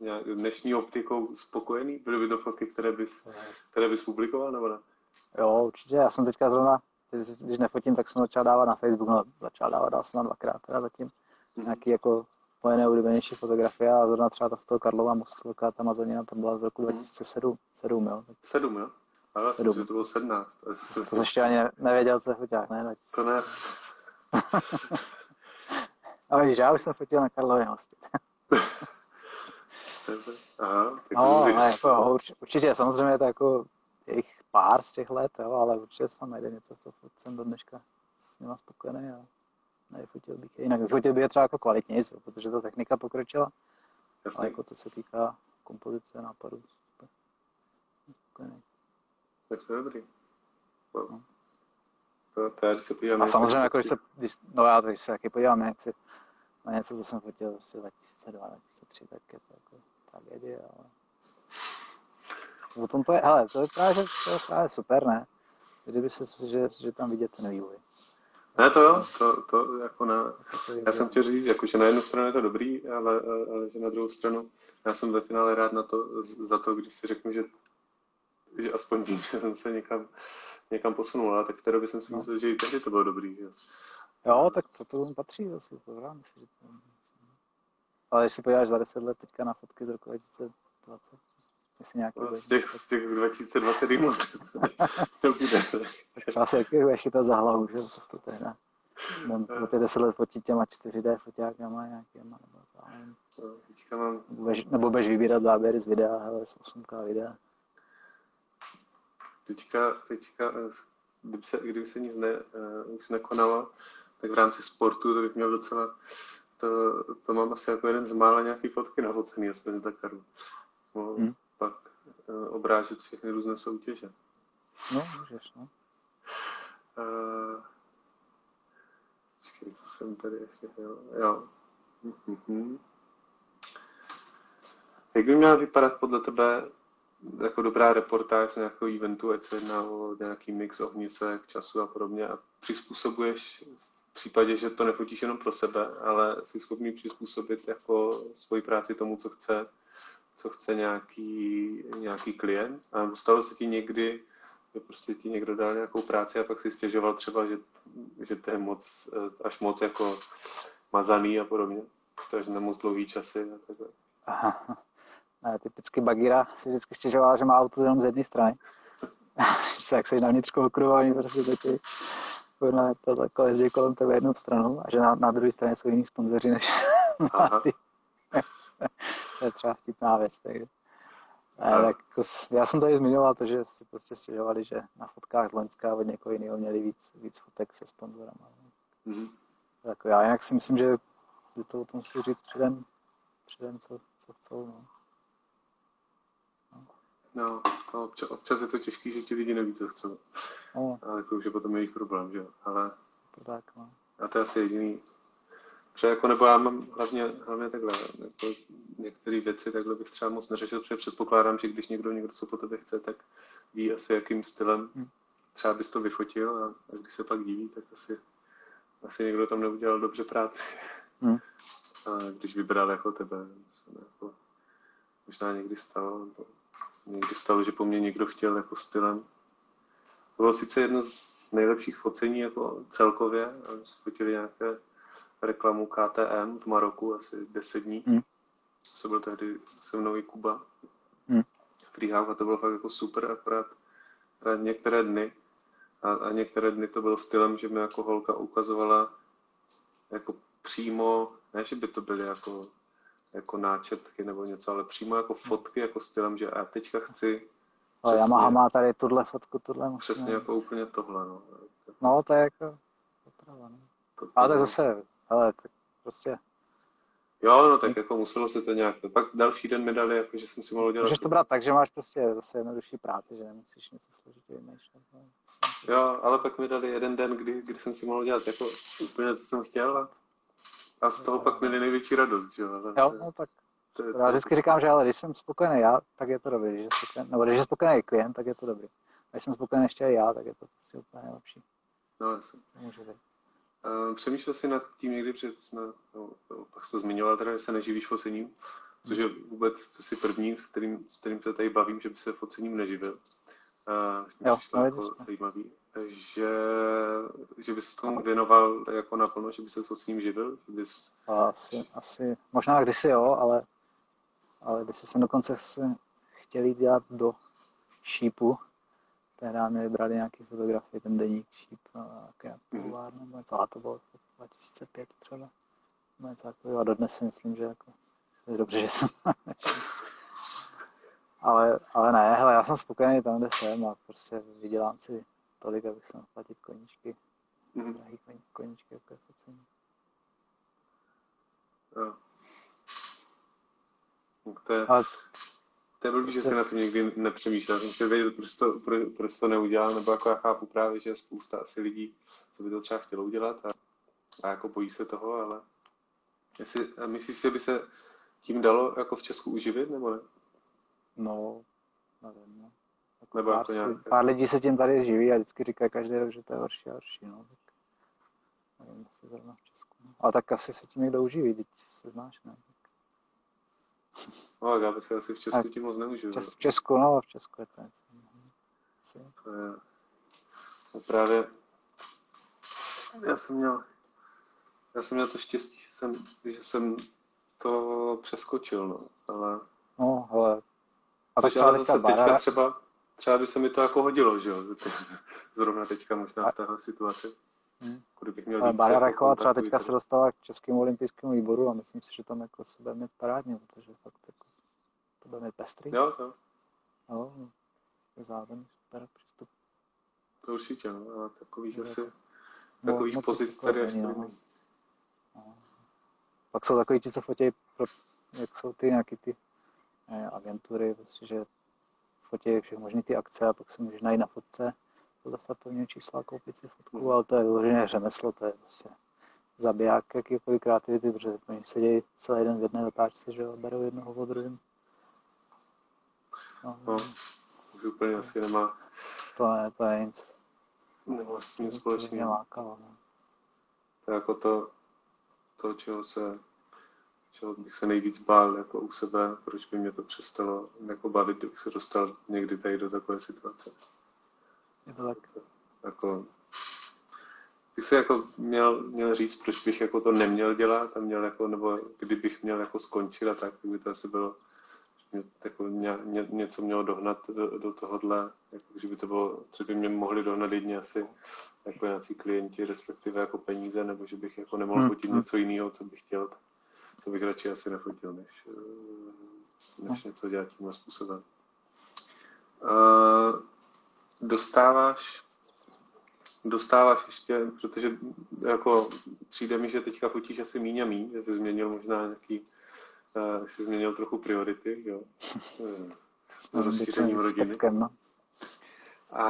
nějak dnešní optikou spokojený? Byly by to fotky, které bys, které bys publikoval, nebo ne? Jo, určitě. Já jsem teďka zrovna, když nefotím, tak jsem začal dávat na Facebook, no začal dávat, dal jsem na dvakrát teda zatím mm. nějaký jako moje nejoblíbenější fotografie a zrovna třeba ta z toho Karlova mostu, ta Amazonina, tam byla z roku 2007, 7, jo. 7, jo? Ale jsem že to bylo 17. To, to jsi ještě ani nevěděl, co je foťák, ne? 2000. To ne. A víš, já už jsem fotil na Karlově mostě. Aha, tak no, ale jako, určitě, určitě, samozřejmě je to jako jejich pár z těch let, jo, ale určitě se tam najde něco, co jsem do dneška s nima spokojený a nefotil bych je. Jinak vyfotil bych je třeba jako kvalitně, protože ta technika pokročila. Jasný. Ale jako to se týká kompozice, nápadů, super. Spokojený. Tak to je dobrý. Wow. No. To, to já, když se podívám, a samozřejmě, jako, když se, když, no já když se taky podívám na něco, na něco, co jsem fotil v 2002, 2003, tak je to jako tragédie, ale... O tom to je, hele, to je právě, to je právě super, ne? Kdyby se, že, že tam vidět ten vývoj. Ne, to jo, to, to jako na, já jsem chtěl říct, jako, že na jednu stranu je to dobrý, ale, ale že na druhou stranu já jsem ve finále rád na to, za to, když si řeknu, že, že aspoň vím, že jsem se někam, někam posunul, ale tak v té době jsem si no. myslel, že i tehdy to bylo dobrý. Že? Jo, tak to, to patří asi, to myslím, že to, ale když si podíváš za 10 let teďka na fotky z roku 2020, jestli nějaký no, z těch, z těch 2020 moc nebude. Třeba se budeš chytat za hlavu, že co to teda. Mám to ty 10 let fotit těma 4D foťákama nějakýma, nebo to, no, teďka mám... Nebo budeš vybírat záběry z videa, hele, z 8K videa. Teďka, teďka eh, kdyby se, kdyby se nic ne, uh, už nekonalo, tak v rámci sportu to bych měl docela, to, to mám asi jako jeden z mála nějaký fotky nafocený, aspoň z Dakaru. No, hmm. Pak uh, obrážet všechny různé soutěže. No, můžeš, no. Uh, počkej, co jsem tady ještě, jo. jo. Mm-hmm. Jak by měla vypadat podle tebe jako dobrá reportáž z nějakého eventu, ať se jedná o nějaký mix ohnisek, času a podobně a přizpůsobuješ v případě, že to nefotíš jenom pro sebe, ale jsi schopný přizpůsobit jako svoji práci tomu, co chce, co chce nějaký, nějaký klient. A stalo se ti někdy, že prostě ti někdo dal nějakou práci a pak si stěžoval třeba, že, že to je moc, až moc jako mazaný a podobně. To je moc dlouhý časy a takhle. Aha typicky Bagira si vždycky stěžovala, že má auto jenom z jedné strany. se jak seš na vnitřku okruhu, oni prostě taky kurna, to takhle jezdí kolem tebe jednou stranou a že na, na druhé straně jsou jiní sponzoři než na ty. je třeba vtipná věc. Takže. A, tak jako, já jsem tady zmiňoval to, že si prostě stěžovali, že na fotkách z Loňska od někoho jiného měli víc, víc fotek se sponzorama. Mm-hmm. Tak já jinak si myslím, že to o tom si říct předem, předem co, co chcou. No. No, no občas, občas je to těžké, že ti lidi neví, co chcou. No. Ale to už je potom jejich problém, že jo. Ale to tak, no. A to je asi jediný. Třeba jako, nebo já mám hlavně, hlavně takhle, jako některé věci takhle bych třeba moc neřešil, protože předpokládám, že když někdo někdo co po tebe chce, tak ví asi jakým stylem hmm. třeba bys to vyfotil a, a když se pak diví, tak asi, asi někdo tam neudělal dobře práci. Hmm. A když vybral jako tebe, jako, možná někdy stalo, nebo někdy stalo, že po mně někdo chtěl jako stylem. To bylo sice jedno z nejlepších focení jako celkově. A jsme fotili nějaké reklamu KTM v Maroku asi 10 dní. Hmm. To byl tehdy se mnou i Kuba. Hmm. Freehawk a to bylo fakt jako super, akorát, některé dny a, a některé dny to bylo stylem, že mi jako holka ukazovala jako přímo, ne, že by to byly jako jako náčrtky nebo něco, ale přímo jako fotky, jako stylem, že já teďka chci ale Yamaha má tady tuhle fotku, tuhle musíme. Přesně jako úplně tohle, no. No, to je jako oprava, no. To, to, ale tak zase, ale tak prostě... Jo, no tak jako muselo se to nějak, pak další den mi dali, jako, že jsem si mohl dělat... Můžeš to brát tak, že máš prostě zase jednodušší práci, že nemusíš něco složitě vymýšlet. No. Jo, ale pak mi dali jeden den, kdy, kdy jsem si mohl dělat jako úplně, co jsem chtěl a a z toho pak měli největší radost, že jo? Jo, no tak to je, já vždycky říkám, že ale když jsem spokojený já, tak je to dobrý. Když je spokojený, nebo když je spokojený klient, tak je to dobrý. A když jsem spokojený ještě já, tak je to prostě úplně nejlepší. No jasně. Uh, přemýšlel jsi nad tím někdy, protože jsme, no, pak jsi to zmiňoval, teda, že se neživíš focením, což je vůbec co si první, s kterým, s kterým se tady bavím, že by se focením neživil. A jo, přišlo no, jako zajímavý, že, že bys tomu věnoval jako naplno, že by se focením živil? Že bys... Asi, asi, možná kdysi jo, ale, ale kdysi jsem dokonce se chtěl jít dělat do šípu, mi vybrali nějaký fotografie, ten deník šíp, nějaké bulvár, nebo něco, a to bylo 2005 třeba. No, něco takového. A dodnes si myslím, že jako, je dobře, že jsem ale, ale ne, hele, já jsem spokojený tam, kde jsem a prostě vydělám si tolik, abych se mohl platit koníčky. Mm-hmm. Drahý koníčky, jako je focení. To je, ale, to je blbý, že se na to nikdy nepřemýšlel. Jsem chtěl vědět, proč to, pro, proč to neudělal, nebo jako já chápu právě, že je spousta asi lidí, co by to třeba chtělo udělat a, a jako bojí se toho, ale jestli, a myslíš si, že by se tím dalo jako v Česku uživit, nebo ne? No, nevím, no. Jako nebo pár, jako nějaké... pár lidí se tím tady živí a vždycky říkají každý rok, že to je horší a horší, no. Tak nevím, jestli zrovna v Česku. No. Ale tak asi se tím někdo uživí, teď se znáš, ne? No, já bych se asi v Česku tím moc neužil. V Česku, no, v Česku je to něco. To je... No právě... Já jsem měl... Já jsem měl to štěstí, že jsem, že jsem to přeskočil, no, ale... No, ale... A tak třeba teďka, teďka třeba, třeba by se mi to jako hodilo, že jo, zrovna teďka možná v téhle situaci. Hmm. Měl Ale Bára Rajchová třeba teďka se dostala k Českému olympijskému výboru a myslím si, že tam jako se bude mít parádně, protože fakt jako to bude mít pestrý. Jo, to. Jo, je zároveň super přístup. To určitě, no, ale takových asi, takových pozic tady ještě no. no. Pak jsou takový ti, co fotí, pro, jak jsou ty nějaký ty ne, agentury, prostě, že fotí všechny možné ty akce a pak se můžeš najít na fotce dostat první čísla, koupit si fotku, ale to je vyložené řemeslo, to je prostě zabiják jakýkoliv kreativity, protože oni sedějí celý den v jedné dotáčce, že jo, berou jednoho od druhým. No, no, už úplně asi nemá. To je, to je nic. Nemá s tím společného. Lákalo, no. To je jako to, to, čeho se čeho bych se nejvíc bál jako u sebe, proč by mě to přestalo jako bavit, kdybych se dostal někdy tady do takové situace. Je to tak. Jako, bych se jako měl, měl říct, proč bych jako to neměl dělat a měl jako, nebo kdybych měl jako skončit a tak, by to asi bylo, že mě jako ně, ně, něco mělo dohnat do, do tohohle, jako, že by to bylo, co by mě mohli dohnat jedině asi jako nějací klienti, respektive jako peníze, nebo že bych jako nemohl hmm. fotit hmm. něco jiného, co bych chtěl, to bych radši asi nefotil, než, než no. něco dělat tímhle způsobem. Uh, dostáváš dostáváš ještě, protože jako přijde mi, že teďka fotíš asi míň a míň, že jsi změnil možná nějaký, uh, jsi změnil trochu priority, jo, s rozšířením rodiny. No. A,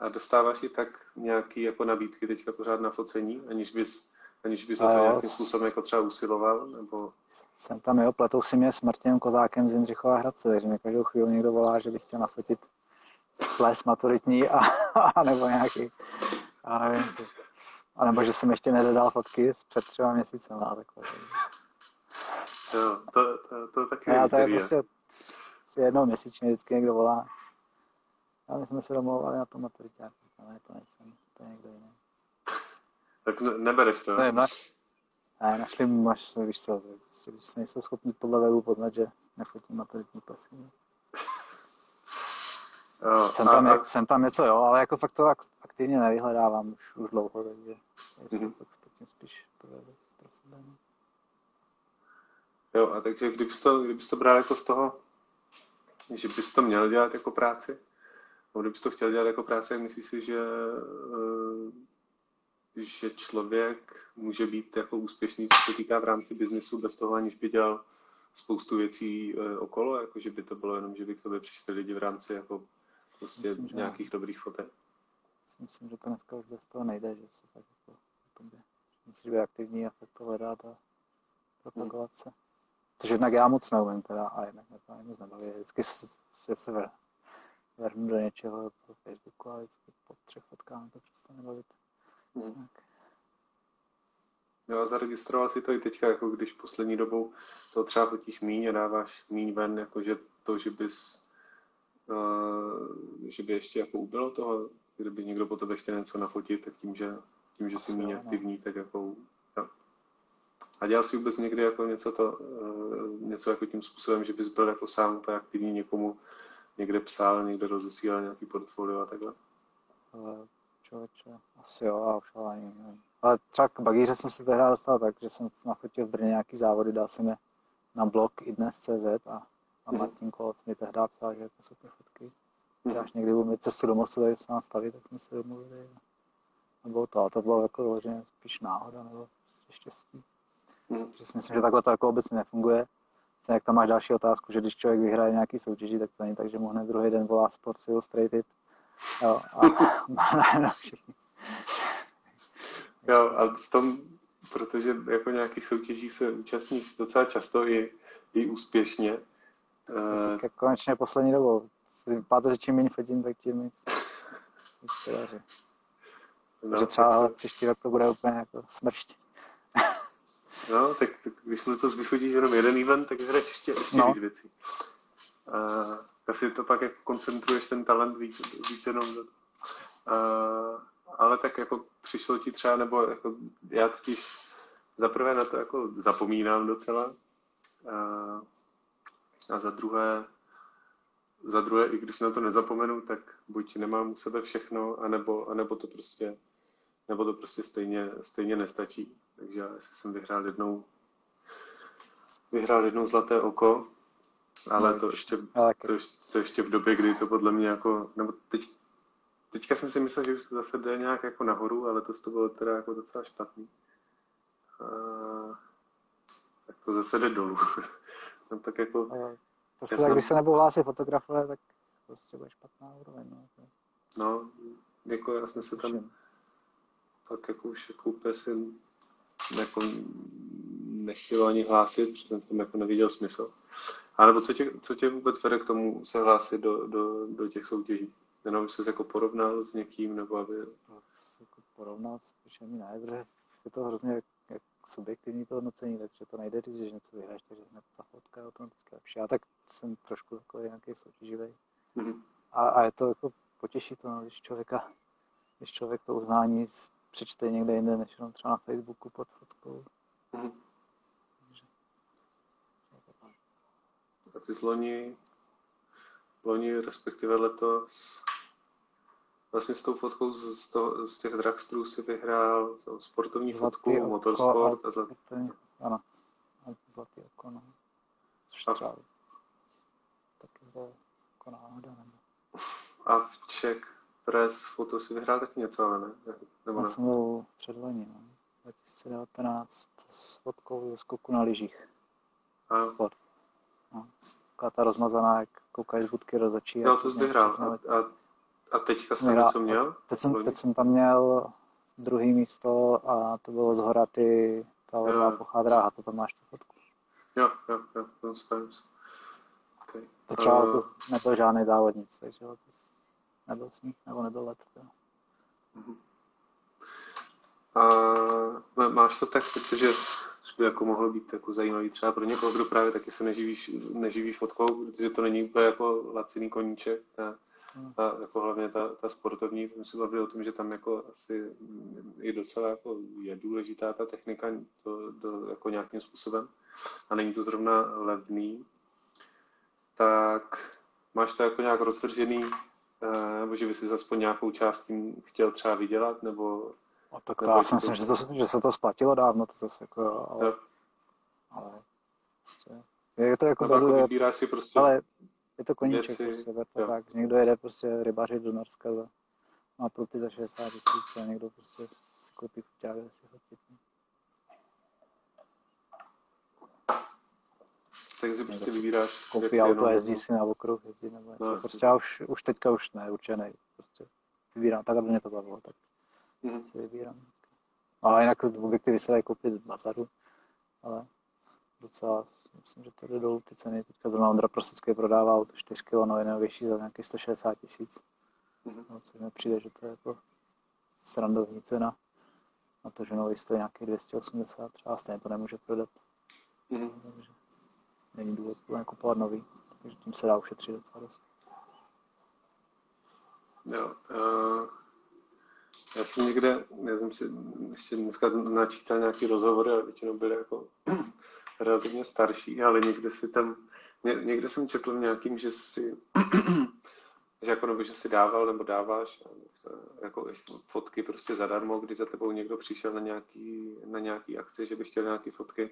a dostáváš i tak nějaký jako nabídky teďka pořád na focení, aniž bys aniž bys to nějakým způsobem jako třeba usiloval? Nebo... Jsem tam, jo, pletou si mě s Martinem Kozákem z Jindřichova Hradce, takže mě každou chvíli někdo volá, že bych chtěl nafotit ples maturitní a, a nebo nějaký, já nevím co. A nebo že jsem ještě nedodal fotky před třeba měsícem a takhle. Jo, to, to, to taky Já to je prostě, prostě jednou měsíčně vždycky někdo volá. A my jsme se domlouvali na tom maturitě, ale to nejsem, to je někdo jiný. Tak ne, nebereš to, ne? Ne, ne našli, máš, víš co, když se nejsou schopni podle webu poznat, že nefotím maturitní pasy. Jo, jsem, tam, a, jsem tam něco, jo, ale jako fakt to aktivně nevyhledávám už, už dlouho, takže mm-hmm. spíš pro, sebe. Jo, a takže kdybys to, kdybys to bral jako z toho, že bys to měl dělat jako práci, nebo kdybys to chtěl dělat jako práci, jak myslíš si, že, eh, že člověk může být jako úspěšný, co se týká v rámci biznesu, bez toho, aniž by dělal spoustu věcí eh, okolo, jako že by to bylo jenom, že by k tobě přišli lidi v rámci jako prostě myslím, nějakých že... dobrých fotek. Myslím, že to dneska už bez toho nejde, že se tak jako. Musíš být aktivní a fakt to hledat a propagovat se. Což jednak já moc neumím teda a jednak mě to moc nebaví. Vždycky se, se, se vrhnu do něčeho, do Facebooku a vždycky po třech fotkách to přestane bavit. Hmm. Tak. Jo, a zaregistroval si to i teďka, jako když poslední dobou to třeba fotíš míň a dáváš míň ven, jakože to, že bys, že by ještě jako ubylo toho, kdyby někdo po tebe chtěl něco nafotit, tak tím, že, tím, že jsi méně no. aktivní, tak jako jo. A dělal jsi vůbec někdy jako něco, to, uh, něco jako tím způsobem, že bys byl jako sám úplně aktivní někomu, někde psal, někde rozesílal nějaký portfolio a takhle? Člověče, asi jo, a už ale ani nevím. Ale třeba k bagíře jsem se tehdy dostal tak, že jsem nafotil v Brně nějaký závody, dal jsem je na blog i dnes CZ a, a. Martin Kolc mi tehdy psal, že jako super fotky. Mm. Až někdy budu mít cestu do tady se nám stavit, tak jsme se domluvili. A bylo to, ale to bylo jako vyloženě spíš náhoda nebo prostě štěstí. Mm. Že si myslím, že takhle to jako obecně nefunguje. Vlastně jak tam máš další otázku, že když člověk vyhraje nějaký soutěží, tak to není tak, že mu hned druhý den volá Sports Illustrated. Jo, a všichni. Jo, a v tom, protože jako nějakých soutěží se účastníš docela často i, i úspěšně. No, tak konečně poslední dobou. Vypadá, že čím méně fotím, tak tím víc. No, Takže třeba tak... příští rok to bude úplně jako smršť. no, tak, tak když letos vychodíš jenom jeden event, tak hraješ ještě, ještě no. víc věcí. A asi to pak jako koncentruješ ten talent víc, víc jenom do a, ale tak jako přišlo ti třeba, nebo jako já totiž zaprvé na to jako zapomínám docela a, a za druhé za druhé, i když na to nezapomenu, tak buď nemám u sebe všechno, anebo, anebo to prostě nebo to prostě stejně, stejně nestačí. Takže já jsem vyhrál jednou vyhrál jednou zlaté oko, ale no, to ještě, to, ještě, to ještě v době, kdy to podle mě jako, nebo teď, teďka jsem si myslel, že už to zase jde nějak jako nahoru, ale to, to bylo teda jako docela špatný. A, tak to zase jde dolů. no, tak jako, to se, tak, když se nebudou hlásit fotografové, tak prostě bude špatná úroveň. No, no jako já jsem se tam pak jako už jako úplně si jako nechtěl ani hlásit, protože jsem tam jako neviděl smysl. A nebo co tě, co tě vůbec vede k tomu se hlásit do, do, do těch soutěží? Jenom jsi se jako porovnal s někým, nebo aby... To jako porovnal spíš ani ne, protože je to hrozně subjektivní to hodnocení, takže to nejde říct, že něco vyhráš, takže hned ta fotka je automaticky lepší. Já tak jsem trošku takový nějaký soutěživý. Mm-hmm. A, a, je to jako potěší to, no, když člověka, když člověk to uznání přečte někde jinde, než jenom třeba na Facebooku pod fotkou. Mm-hmm. A ty z loni, loni respektive letos, vlastně s tou fotkou z, toho, z těch dragstrů si vyhrál sportovní zlatý fotku, oko, motorsport. A za... Ano, a zlatý oko, no. Třeba taky jako náhoda. Nebo... A v Czech Press foto si vyhrál taky něco, ale ne? Nebo ne? jsem byl předloni, no. 2019 s fotkou ze skoku na lyžích. A Sport. No. Taková ta rozmazaná, jak koukají z budky rozočí. Jo, to jsi vyhrál. A, a, a teďka jsem něco měl? Teď jsem, teď jsem tam měl druhý místo a to bylo z hora ty, ta levá plochá dráha, to tam máš tu fotku. Jo, jo, jo, to Okay. To třeba uh, to nebyl žádný závodnic, takže to nebyl sníh, nebo nebyl let. Uh-huh. A máš to tak, protože by jako mohlo být jako zajímavý třeba pro někoho, kdo právě taky se neživíš, neživíš fotkou, protože to není úplně jako laciný koníček. Ta, ta, jako hlavně ta, ta sportovní, jsme se bavili o tom, že tam jako asi i docela jako je důležitá ta technika to, to jako nějakým způsobem. A není to zrovna levný, tak máš to jako nějak rozvržený, eh, nebo že by si aspoň nějakou část tím chtěl třeba vydělat, nebo a tak to já si myslím, že, to, že se to splatilo dávno, to zase jako, ale, jo. ale prostě, je to jako, no, jako je, si prostě ale je to koníček, věci, prostě, to tak, někdo jede prostě rybařit do Norska za, má pruty za 60 tisíc a někdo prostě si koupí fuťák a si fotit. Tak si prostě vybíráš. Koupí auto a jezdí si na okruh, jezdí nebo něco. No, prostě já už, už teďka už ne, určeně Prostě vybírám, tak aby mě to bavilo. Tak mm-hmm. si vybírám. Ale jinak objektivy se dají koupit z bazaru, ale docela, myslím, že to jde dolů ty ceny. Teďka zrovna Ondra Prosecký prodává auto 4 kg nejnovější za nějakých 160 tisíc. Mm-hmm. No, což mi přijde, že to je jako srandovní cena. na to, že nový stojí nějakých 280, třeba stejně to nemůže prodat. Mhm. Takže není důvod kupovat nový, takže tím se dá ušetřit docela dost. Jo, uh, já jsem někde, já jsem si ještě dneska načítal nějaký rozhovory, ale většinou byly jako relativně starší, ale někde si tam, ně, někde jsem četl v nějakým, že si, že jako nebo že si dával nebo dáváš jako fotky prostě zadarmo, když za tebou někdo přišel na nějaký, na nějaký akci, že by chtěl nějaký fotky,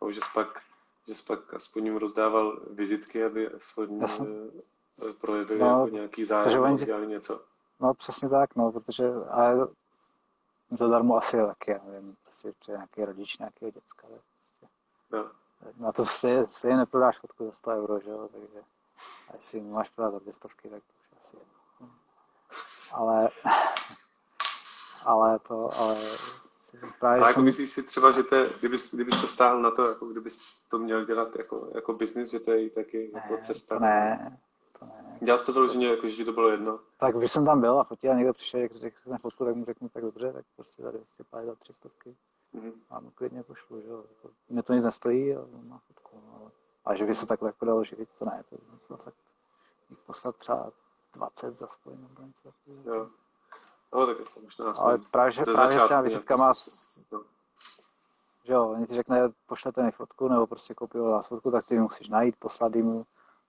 nebo že pak, že jsi pak aspoň jim rozdával vizitky, aby aspoň eh, projevili no, jako nějaký zájem, oni... dělali něco. No přesně tak, no, protože ale zadarmo asi taky, já nevím, prostě nějaký rodič nějakého děcka, prostě. No. Na to stejně, stejně neprodáš fotku za 100 euro, že jo, takže a jestli máš prodat za dvě stovky, tak to už asi ale, ale to, ale Právě ale jako jsem... myslíš si třeba, že to je, kdybys, kdybys to vstáhl na to, jako kdybys to měl dělat jako, jako business, že to je taky ne, jako cesta? To ne, to ne. Dělal jsi to vyloženě, jako, že to bylo jedno? Tak když jsem tam byl a fotil a někdo přišel, jak řekl na fotku, tak mu řeknu, tak dobře, tak prostě za 250, 300 mm-hmm. a mu klidně pošlu, že jo. Jako, mě to nic nestojí a má fotku, no, ale, ale že by se takhle jako dalo živit, to ne, to, to fakt poslat třeba 20 za spoj nebo něco Jo. No, tak to možná Ale právě, že, právě s těma vizitkama, no. že jo, oni ti řekne, pošlete mi fotku, nebo prostě koupí vás fotku, tak ty musíš najít, poslat jim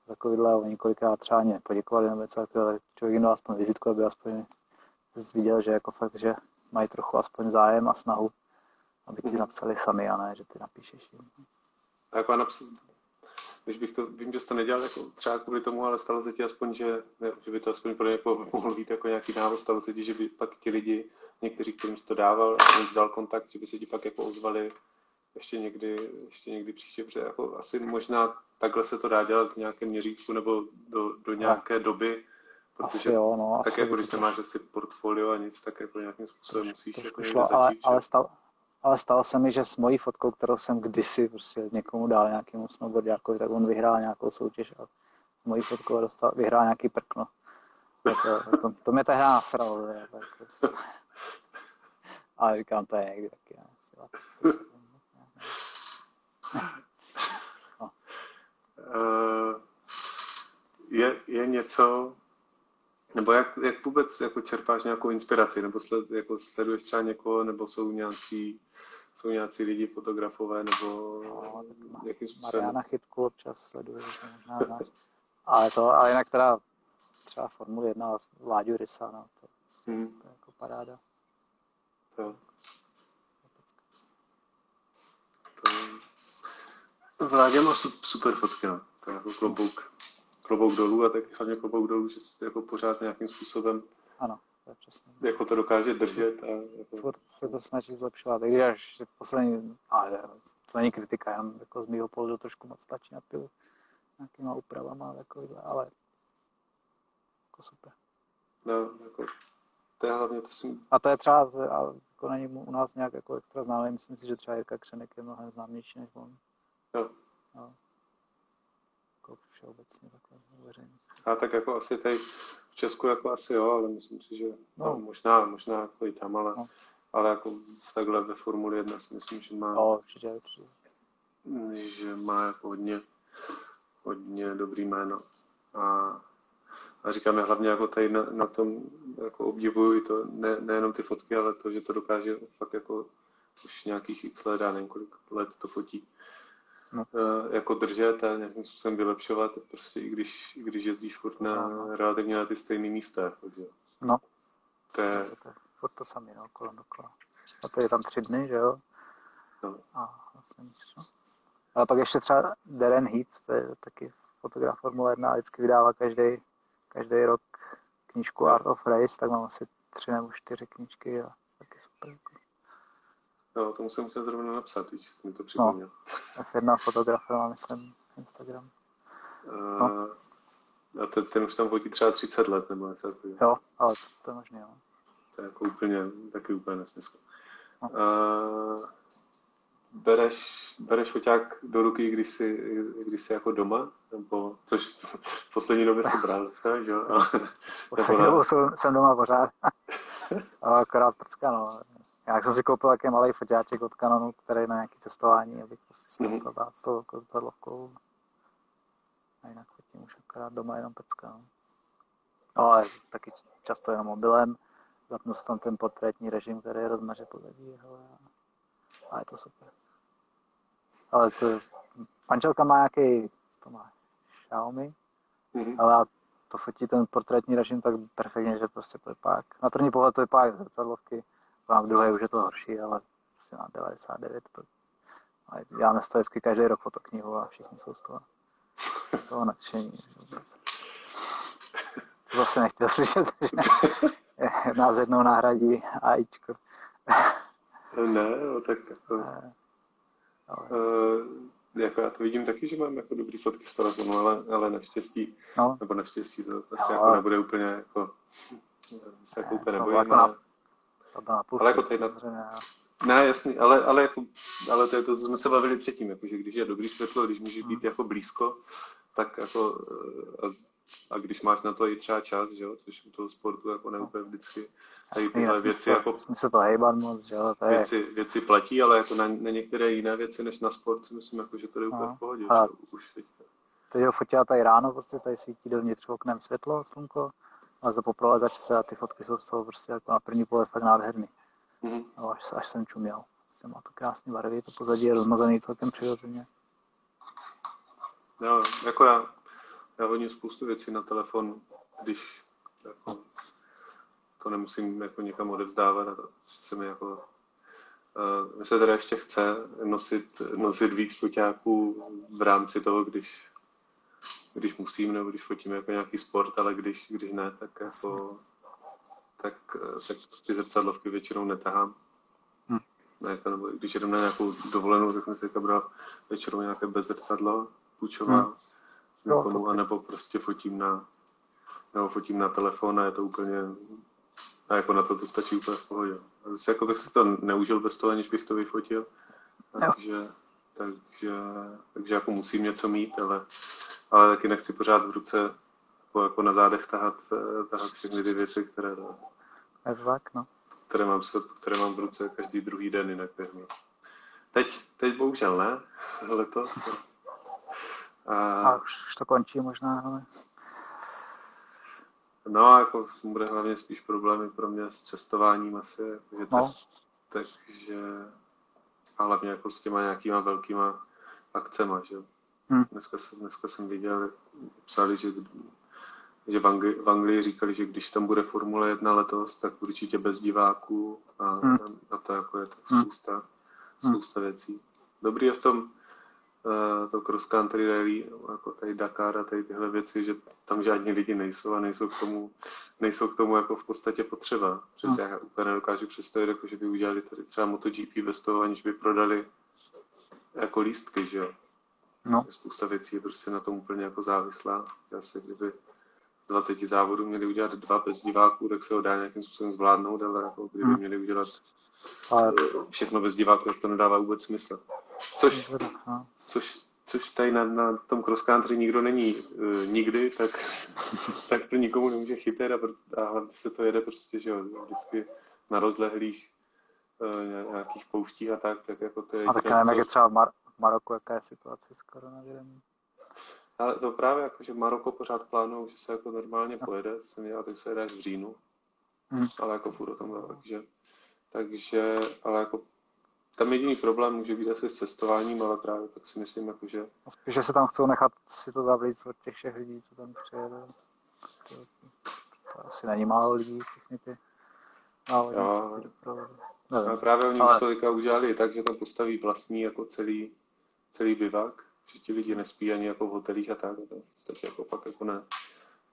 takovýhle, a oni kolikrát třeba ani poděkovali nebo něco takového, tak člověk jim dal aspoň vizitku, aby aspoň viděl, že jako fakt, že mají trochu aspoň zájem a snahu, aby ti napsali sami a ne, že ty napíšeš jim. A jako napsat, když bych to, vím, že jsi to nedělal jako třeba kvůli tomu, ale stalo se ti aspoň, že, ne, že by to aspoň pro jako mohl být jako nějaký návod, stalo se ti, že by pak ti lidi, někteří, kterým jsi to dával, a jim dal kontakt, že by se ti pak jako ozvali ještě někdy, ještě někdy příště, protože jako asi možná takhle se to dá dělat v nějakém měřítku nebo do, do nějaké doby, Protože asi jo, no, tak asi jako když to máš asi portfolio a nic, tak jako nějakým způsobem troš, musíš jako šlo, ale, začít, ale, stal, ale stalo se mi, že s mojí fotkou, kterou jsem kdysi prostě někomu dal nějakému snowboardiákovi, tak on vyhrál nějakou soutěž a s mojí fotkou dostal, vyhrál nějaký prkno. To, to, to mě tehdy nasralo. Ale říkám, to je někdy taky. No. uh, je, je něco, nebo jak, jak vůbec jako čerpáš nějakou inspiraci, nebo sled, jako sleduješ třeba někoho, nebo jsou nějací jsou nějací lidi, fotografové, nebo no, jakým způsobem? Mariana Chytku občas sleduje, možná znáš. Ale to, ale jinak teda třeba Formule 1, Láďu Rysa, no, to, hmm. to je jako paráda. To. To... Vládě má super fotky, no. To je jako klobouk, klobouk dolů a tak hlavně klobouk dolů, že jako pořád nějakým způsobem ano to je přesně. Jako to dokáže držet. A jako... Furt se to snaží zlepšovat. I když až poslední, ale to není kritika, jenom jako z mého pohledu trošku moc stačí na pilu nějakýma úpravama, jako, ale jako super. No, jako, to je hlavně to si... A to je třeba, a jako není u nás nějak jako extra známý, myslím si, že třeba Jirka Křenek je mnohem známější než on. Jo. No. Jako všeobecně takhle veřejnosti. A tak jako asi tady v Česku jako asi jo, ale myslím si, že no. No, možná, možná jako i tam, ale, no. ale jako takhle ve Formuli 1 si myslím, že má, no, určitě, určitě. že má jako hodně, hodně dobrý jméno. A, a říkáme hlavně jako tady na, na tom jako obdivuju i to, ne, nejenom ty fotky, ale to, že to dokáže fakt jako už nějakých x let, a nevím kolik let to fotí no. Jako držet a nějakým způsobem vylepšovat, prostě i když, i když jezdíš furt na, no. relativně na ty stejné místa. Takže. No. To je... Furt to samý, no, kolem dokola. A to je tam tři dny, že jo? No. A vlastně nic, no. Ale pak ještě třeba Darren Heat, to je taky fotograf Formule 1 a vždycky vydává každý, každý rok knížku Art of Race, tak mám asi tři nebo čtyři knížky a taky super. Jako. No, to musím muset zrovna napsat, když jsi mi to připomněl. No, F1 fotografie má, myslím, Instagram. Uh, no. A ten, ten už tam fotí třeba 30 let, nebo něco takového. Jo, ale to, to je možný, jo. To je jako úplně, taky úplně nesmysl. No. Uh, bereš, bereš foťák do ruky, když jsi, když jsi jako doma? Nebo, což v poslední době si bral, že jo? Poslední době jsem, jsem doma pořád. akorát prcka, no Já jsem si koupil takový malý foťáček od Canonu, který je na nějaké cestování, abych prostě si Mhm. musel dát s tou zrcadlovkou. A jinak fotím už akorát doma jenom pecka. No. no ale taky často jenom mobilem. Zapnu si tam ten portrétní režim, který rozmaže pozadí. Hele, a- je to super. Ale to, manželka má nějaký, co to má, Xiaomi, Mhm. ale já to fotí ten portrétní režim tak perfektně, že prostě to vypadá, na první pohled to vypadá zrcadlovky, na druhé už je to horší, ale prostě na 99. To, ale děláme toho vždycky každý rok fotoknihu a všichni jsou z toho, z toho nadšení. vůbec. To zase nechtěl slyšet, že nás jednou nahradí AIčko. Ne, no, tak jako, Ale, uh, jako já to vidím taky, že mám jako dobrý fotky z telefonu, ale, ale naštěstí, no, nebo naštěstí to zase Jo. jako nebude úplně jako, se jako Ne, úplně to nebojím, jako na- ale, to byla půl Ale jako tady na- ne, jasný, ale, ale, jako, ale to je to, co jsme se bavili předtím, jako, že když je dobrý světlo, když můžeš být Hmm. jako blízko, tak jako, eh, a, a když máš na to i třeba čas, že jo, což u toho sportu jako neúplně vždycky, Jasný, nesmí věci se, jako se to hejbat moc, že jo, to je, věci, věci platí, ale jako na, na některé jiné věci než na sport si myslím, jako, že to jde úplně No. v pohodě. A- že už teď. teď ho fotila tady ráno, prostě tady svítí dovnitř oknem světlo, slunko, ale za poprolazač se a ty fotky jsou z toho prostě jako na první pohled fakt nádherný. Mhm. No, až, až jsem čuměl. Prostě má to krásné barvy, to pozadí je rozmazaný celkem přirozeně. Jo, jako já, já hodím spoustu věcí na telefon, když jako, to nemusím jako někam odevzdávat a to se mi jako Uh, se teda ještě chce nosit, nosit víc foťáků v rámci toho, když, když musím, nebo když fotím jako nějaký sport, ale když, když ne, tak jako tak, tak ty zrcadlovky většinou netahám. Hm. Ne, jako, nebo když jedu na nějakou dovolenou, tak jsem si teďka bral většinou nějaké bez zrcadlo, půjčová Hm. Jo, někomu, to- anebo prostě fotím na, nebo fotím na telefon a je to úplně, a jako na to to stačí úplně v pohodě. A Zase jako bych si to neužil bez toho, aniž bych to vyfotil, takže, takže, takže jako musím něco mít, ale, ale taky nechci pořád v ruce jako, jako na zádech tahat, eh, tahat všechny ty věci, které, tak, no. které, mám, se, které mám v ruce každý druhý den jinak během. Teď, teď bohužel ne, letos. A, A už, už to končí možná, ale no, jako bude hlavně spíš problémy pro mě s cestováním asi, takže no, tak, takže a hlavně jako s těma nějakýma velkýma akcema, že jo. Hm. Dneska, jsem, dneska jsem viděl, psali, že, že v, Angli, v Anglii říkali, že když tam bude Formule 1 letos, tak určitě bez diváků a, Hm. a to jako je to Hm. spousta, Hm. spousta věcí. Dobrý je v tom uh, to cross country rally, jako tady Dakar a tady tyhle věci, že tam žádní lidi nejsou a nejsou k tomu, nejsou k tomu jako v podstatě potřeba. Přesně já úplně nedokážu představit, jako, že by udělali tady třeba MotoGP bez toho, aniž by prodali jako lístky, že jo. No, Spousta věcí je prostě na tom úplně jako závislá. Asi kdyby z 20 závodů měli udělat dva bez diváků, tak se ho dá nějakým způsobem zvládnout, ale jako kdyby Hmm. měli udělat ale eh, všechno bez diváků, tak to nedává vůbec smysl. Což, no. což, což tady na, na tom cross country nikdo není uh, nikdy, tak, tak to nikomu nemůže chytit a, a hlavně se to jede prostě, že jo, vždycky na rozlehlých uh, nějakých pouštích a tak, tak jako to je A tak nevím, jak je třeba v, Mar- Maroku, jaká je situace s koronavirem. Ale to právě jako, že Maroko pořád plánují, že se jako normálně pojede, jsem dělal, tak se jede až v říjnu, Hmm. ale jako furt o tom dál, takže, takže, ale jako tam jediný problém může být asi s cestováním, ale právě tak si myslím, jako, že A spíš, že se tam chcou nechat si to zavlít od těch všech lidí, co tam přijedou. To, to asi není málo lidí, všechny ty ale Nevím. právě oni Ale- už to teďka udělali tak, že tam postaví vlastní jako celý, celý bivak, že ti lidi nespí ani jako v hotelích a tak, a to v podstatě jako pak jako ne,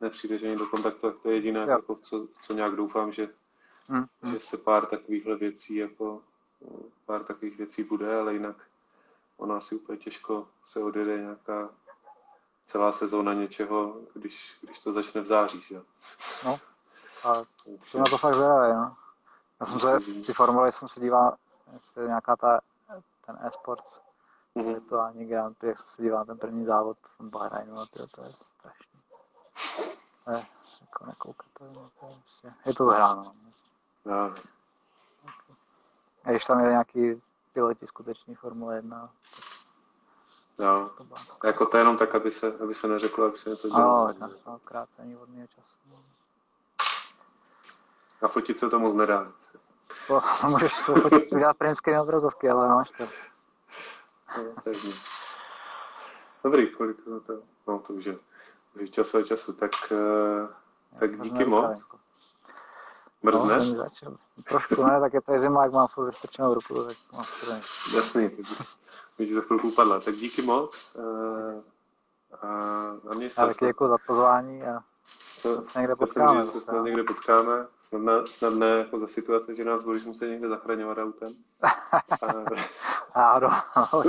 nepřijdeš ani do kontaktu, tak to je jediné, Jo. jako, co, co nějak doufám, že Hm, hm. že se pár takovýchhle věcí jako no, pár takových věcí bude, ale jinak ono asi úplně těžko se odjede nějaká celá sezóna něčeho, když, když to začne v září, že? No, a jsem na to fakt zvědavý, no. Já jsem se, ty formuly jsem se díval, jestli je nějaká ta, ten e-sports, Mhm. virtuální Grand Prix, jak se na ten první závod v Bahrajnu, a tyjo, to je strašný. To je jako nekoukatelné, to je prostě, je to hráno. Já, A když tam je nějaký piloti skutečný Formule 1. No, to jako to jenom tak, aby se, aby se neřeklo, aby se něco dělalo. No, no, krácení vodního času. A fotit se to moc nedá. To můžeš se fotit, udělat print screen obrazovky, ale máš to. No, Dobrý, kolik to, to, no to už je, už je času a času, tak, uh, tak díky moc. Jako. Mrzne? No, začal. Trošku ne, tak je to zima, jak mám furt vystrčenou ruku, tak mám studený. Jasný, mi ti za chvilku upadla. Tak díky moc. Uh, a, a mě se... taky děkuji za pozvání a snad se někde potkáme. Se snad někde potkáme. Snad ne, snad ne jako za situace, že nás budeš muset někde zachraňovat autem. a, no, no,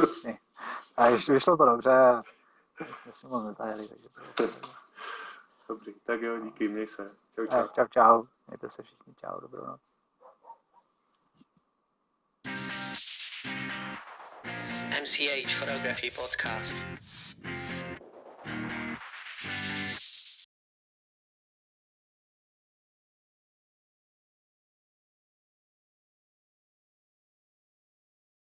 a když vyšlo to dobře, jsme si moc nezajeli, takže to Dobrý, tak jo, díky, měj se. Čau, čau. Čau, čau. Mějte se všichni. Čau, dobrou noc. MCH Photography Podcast.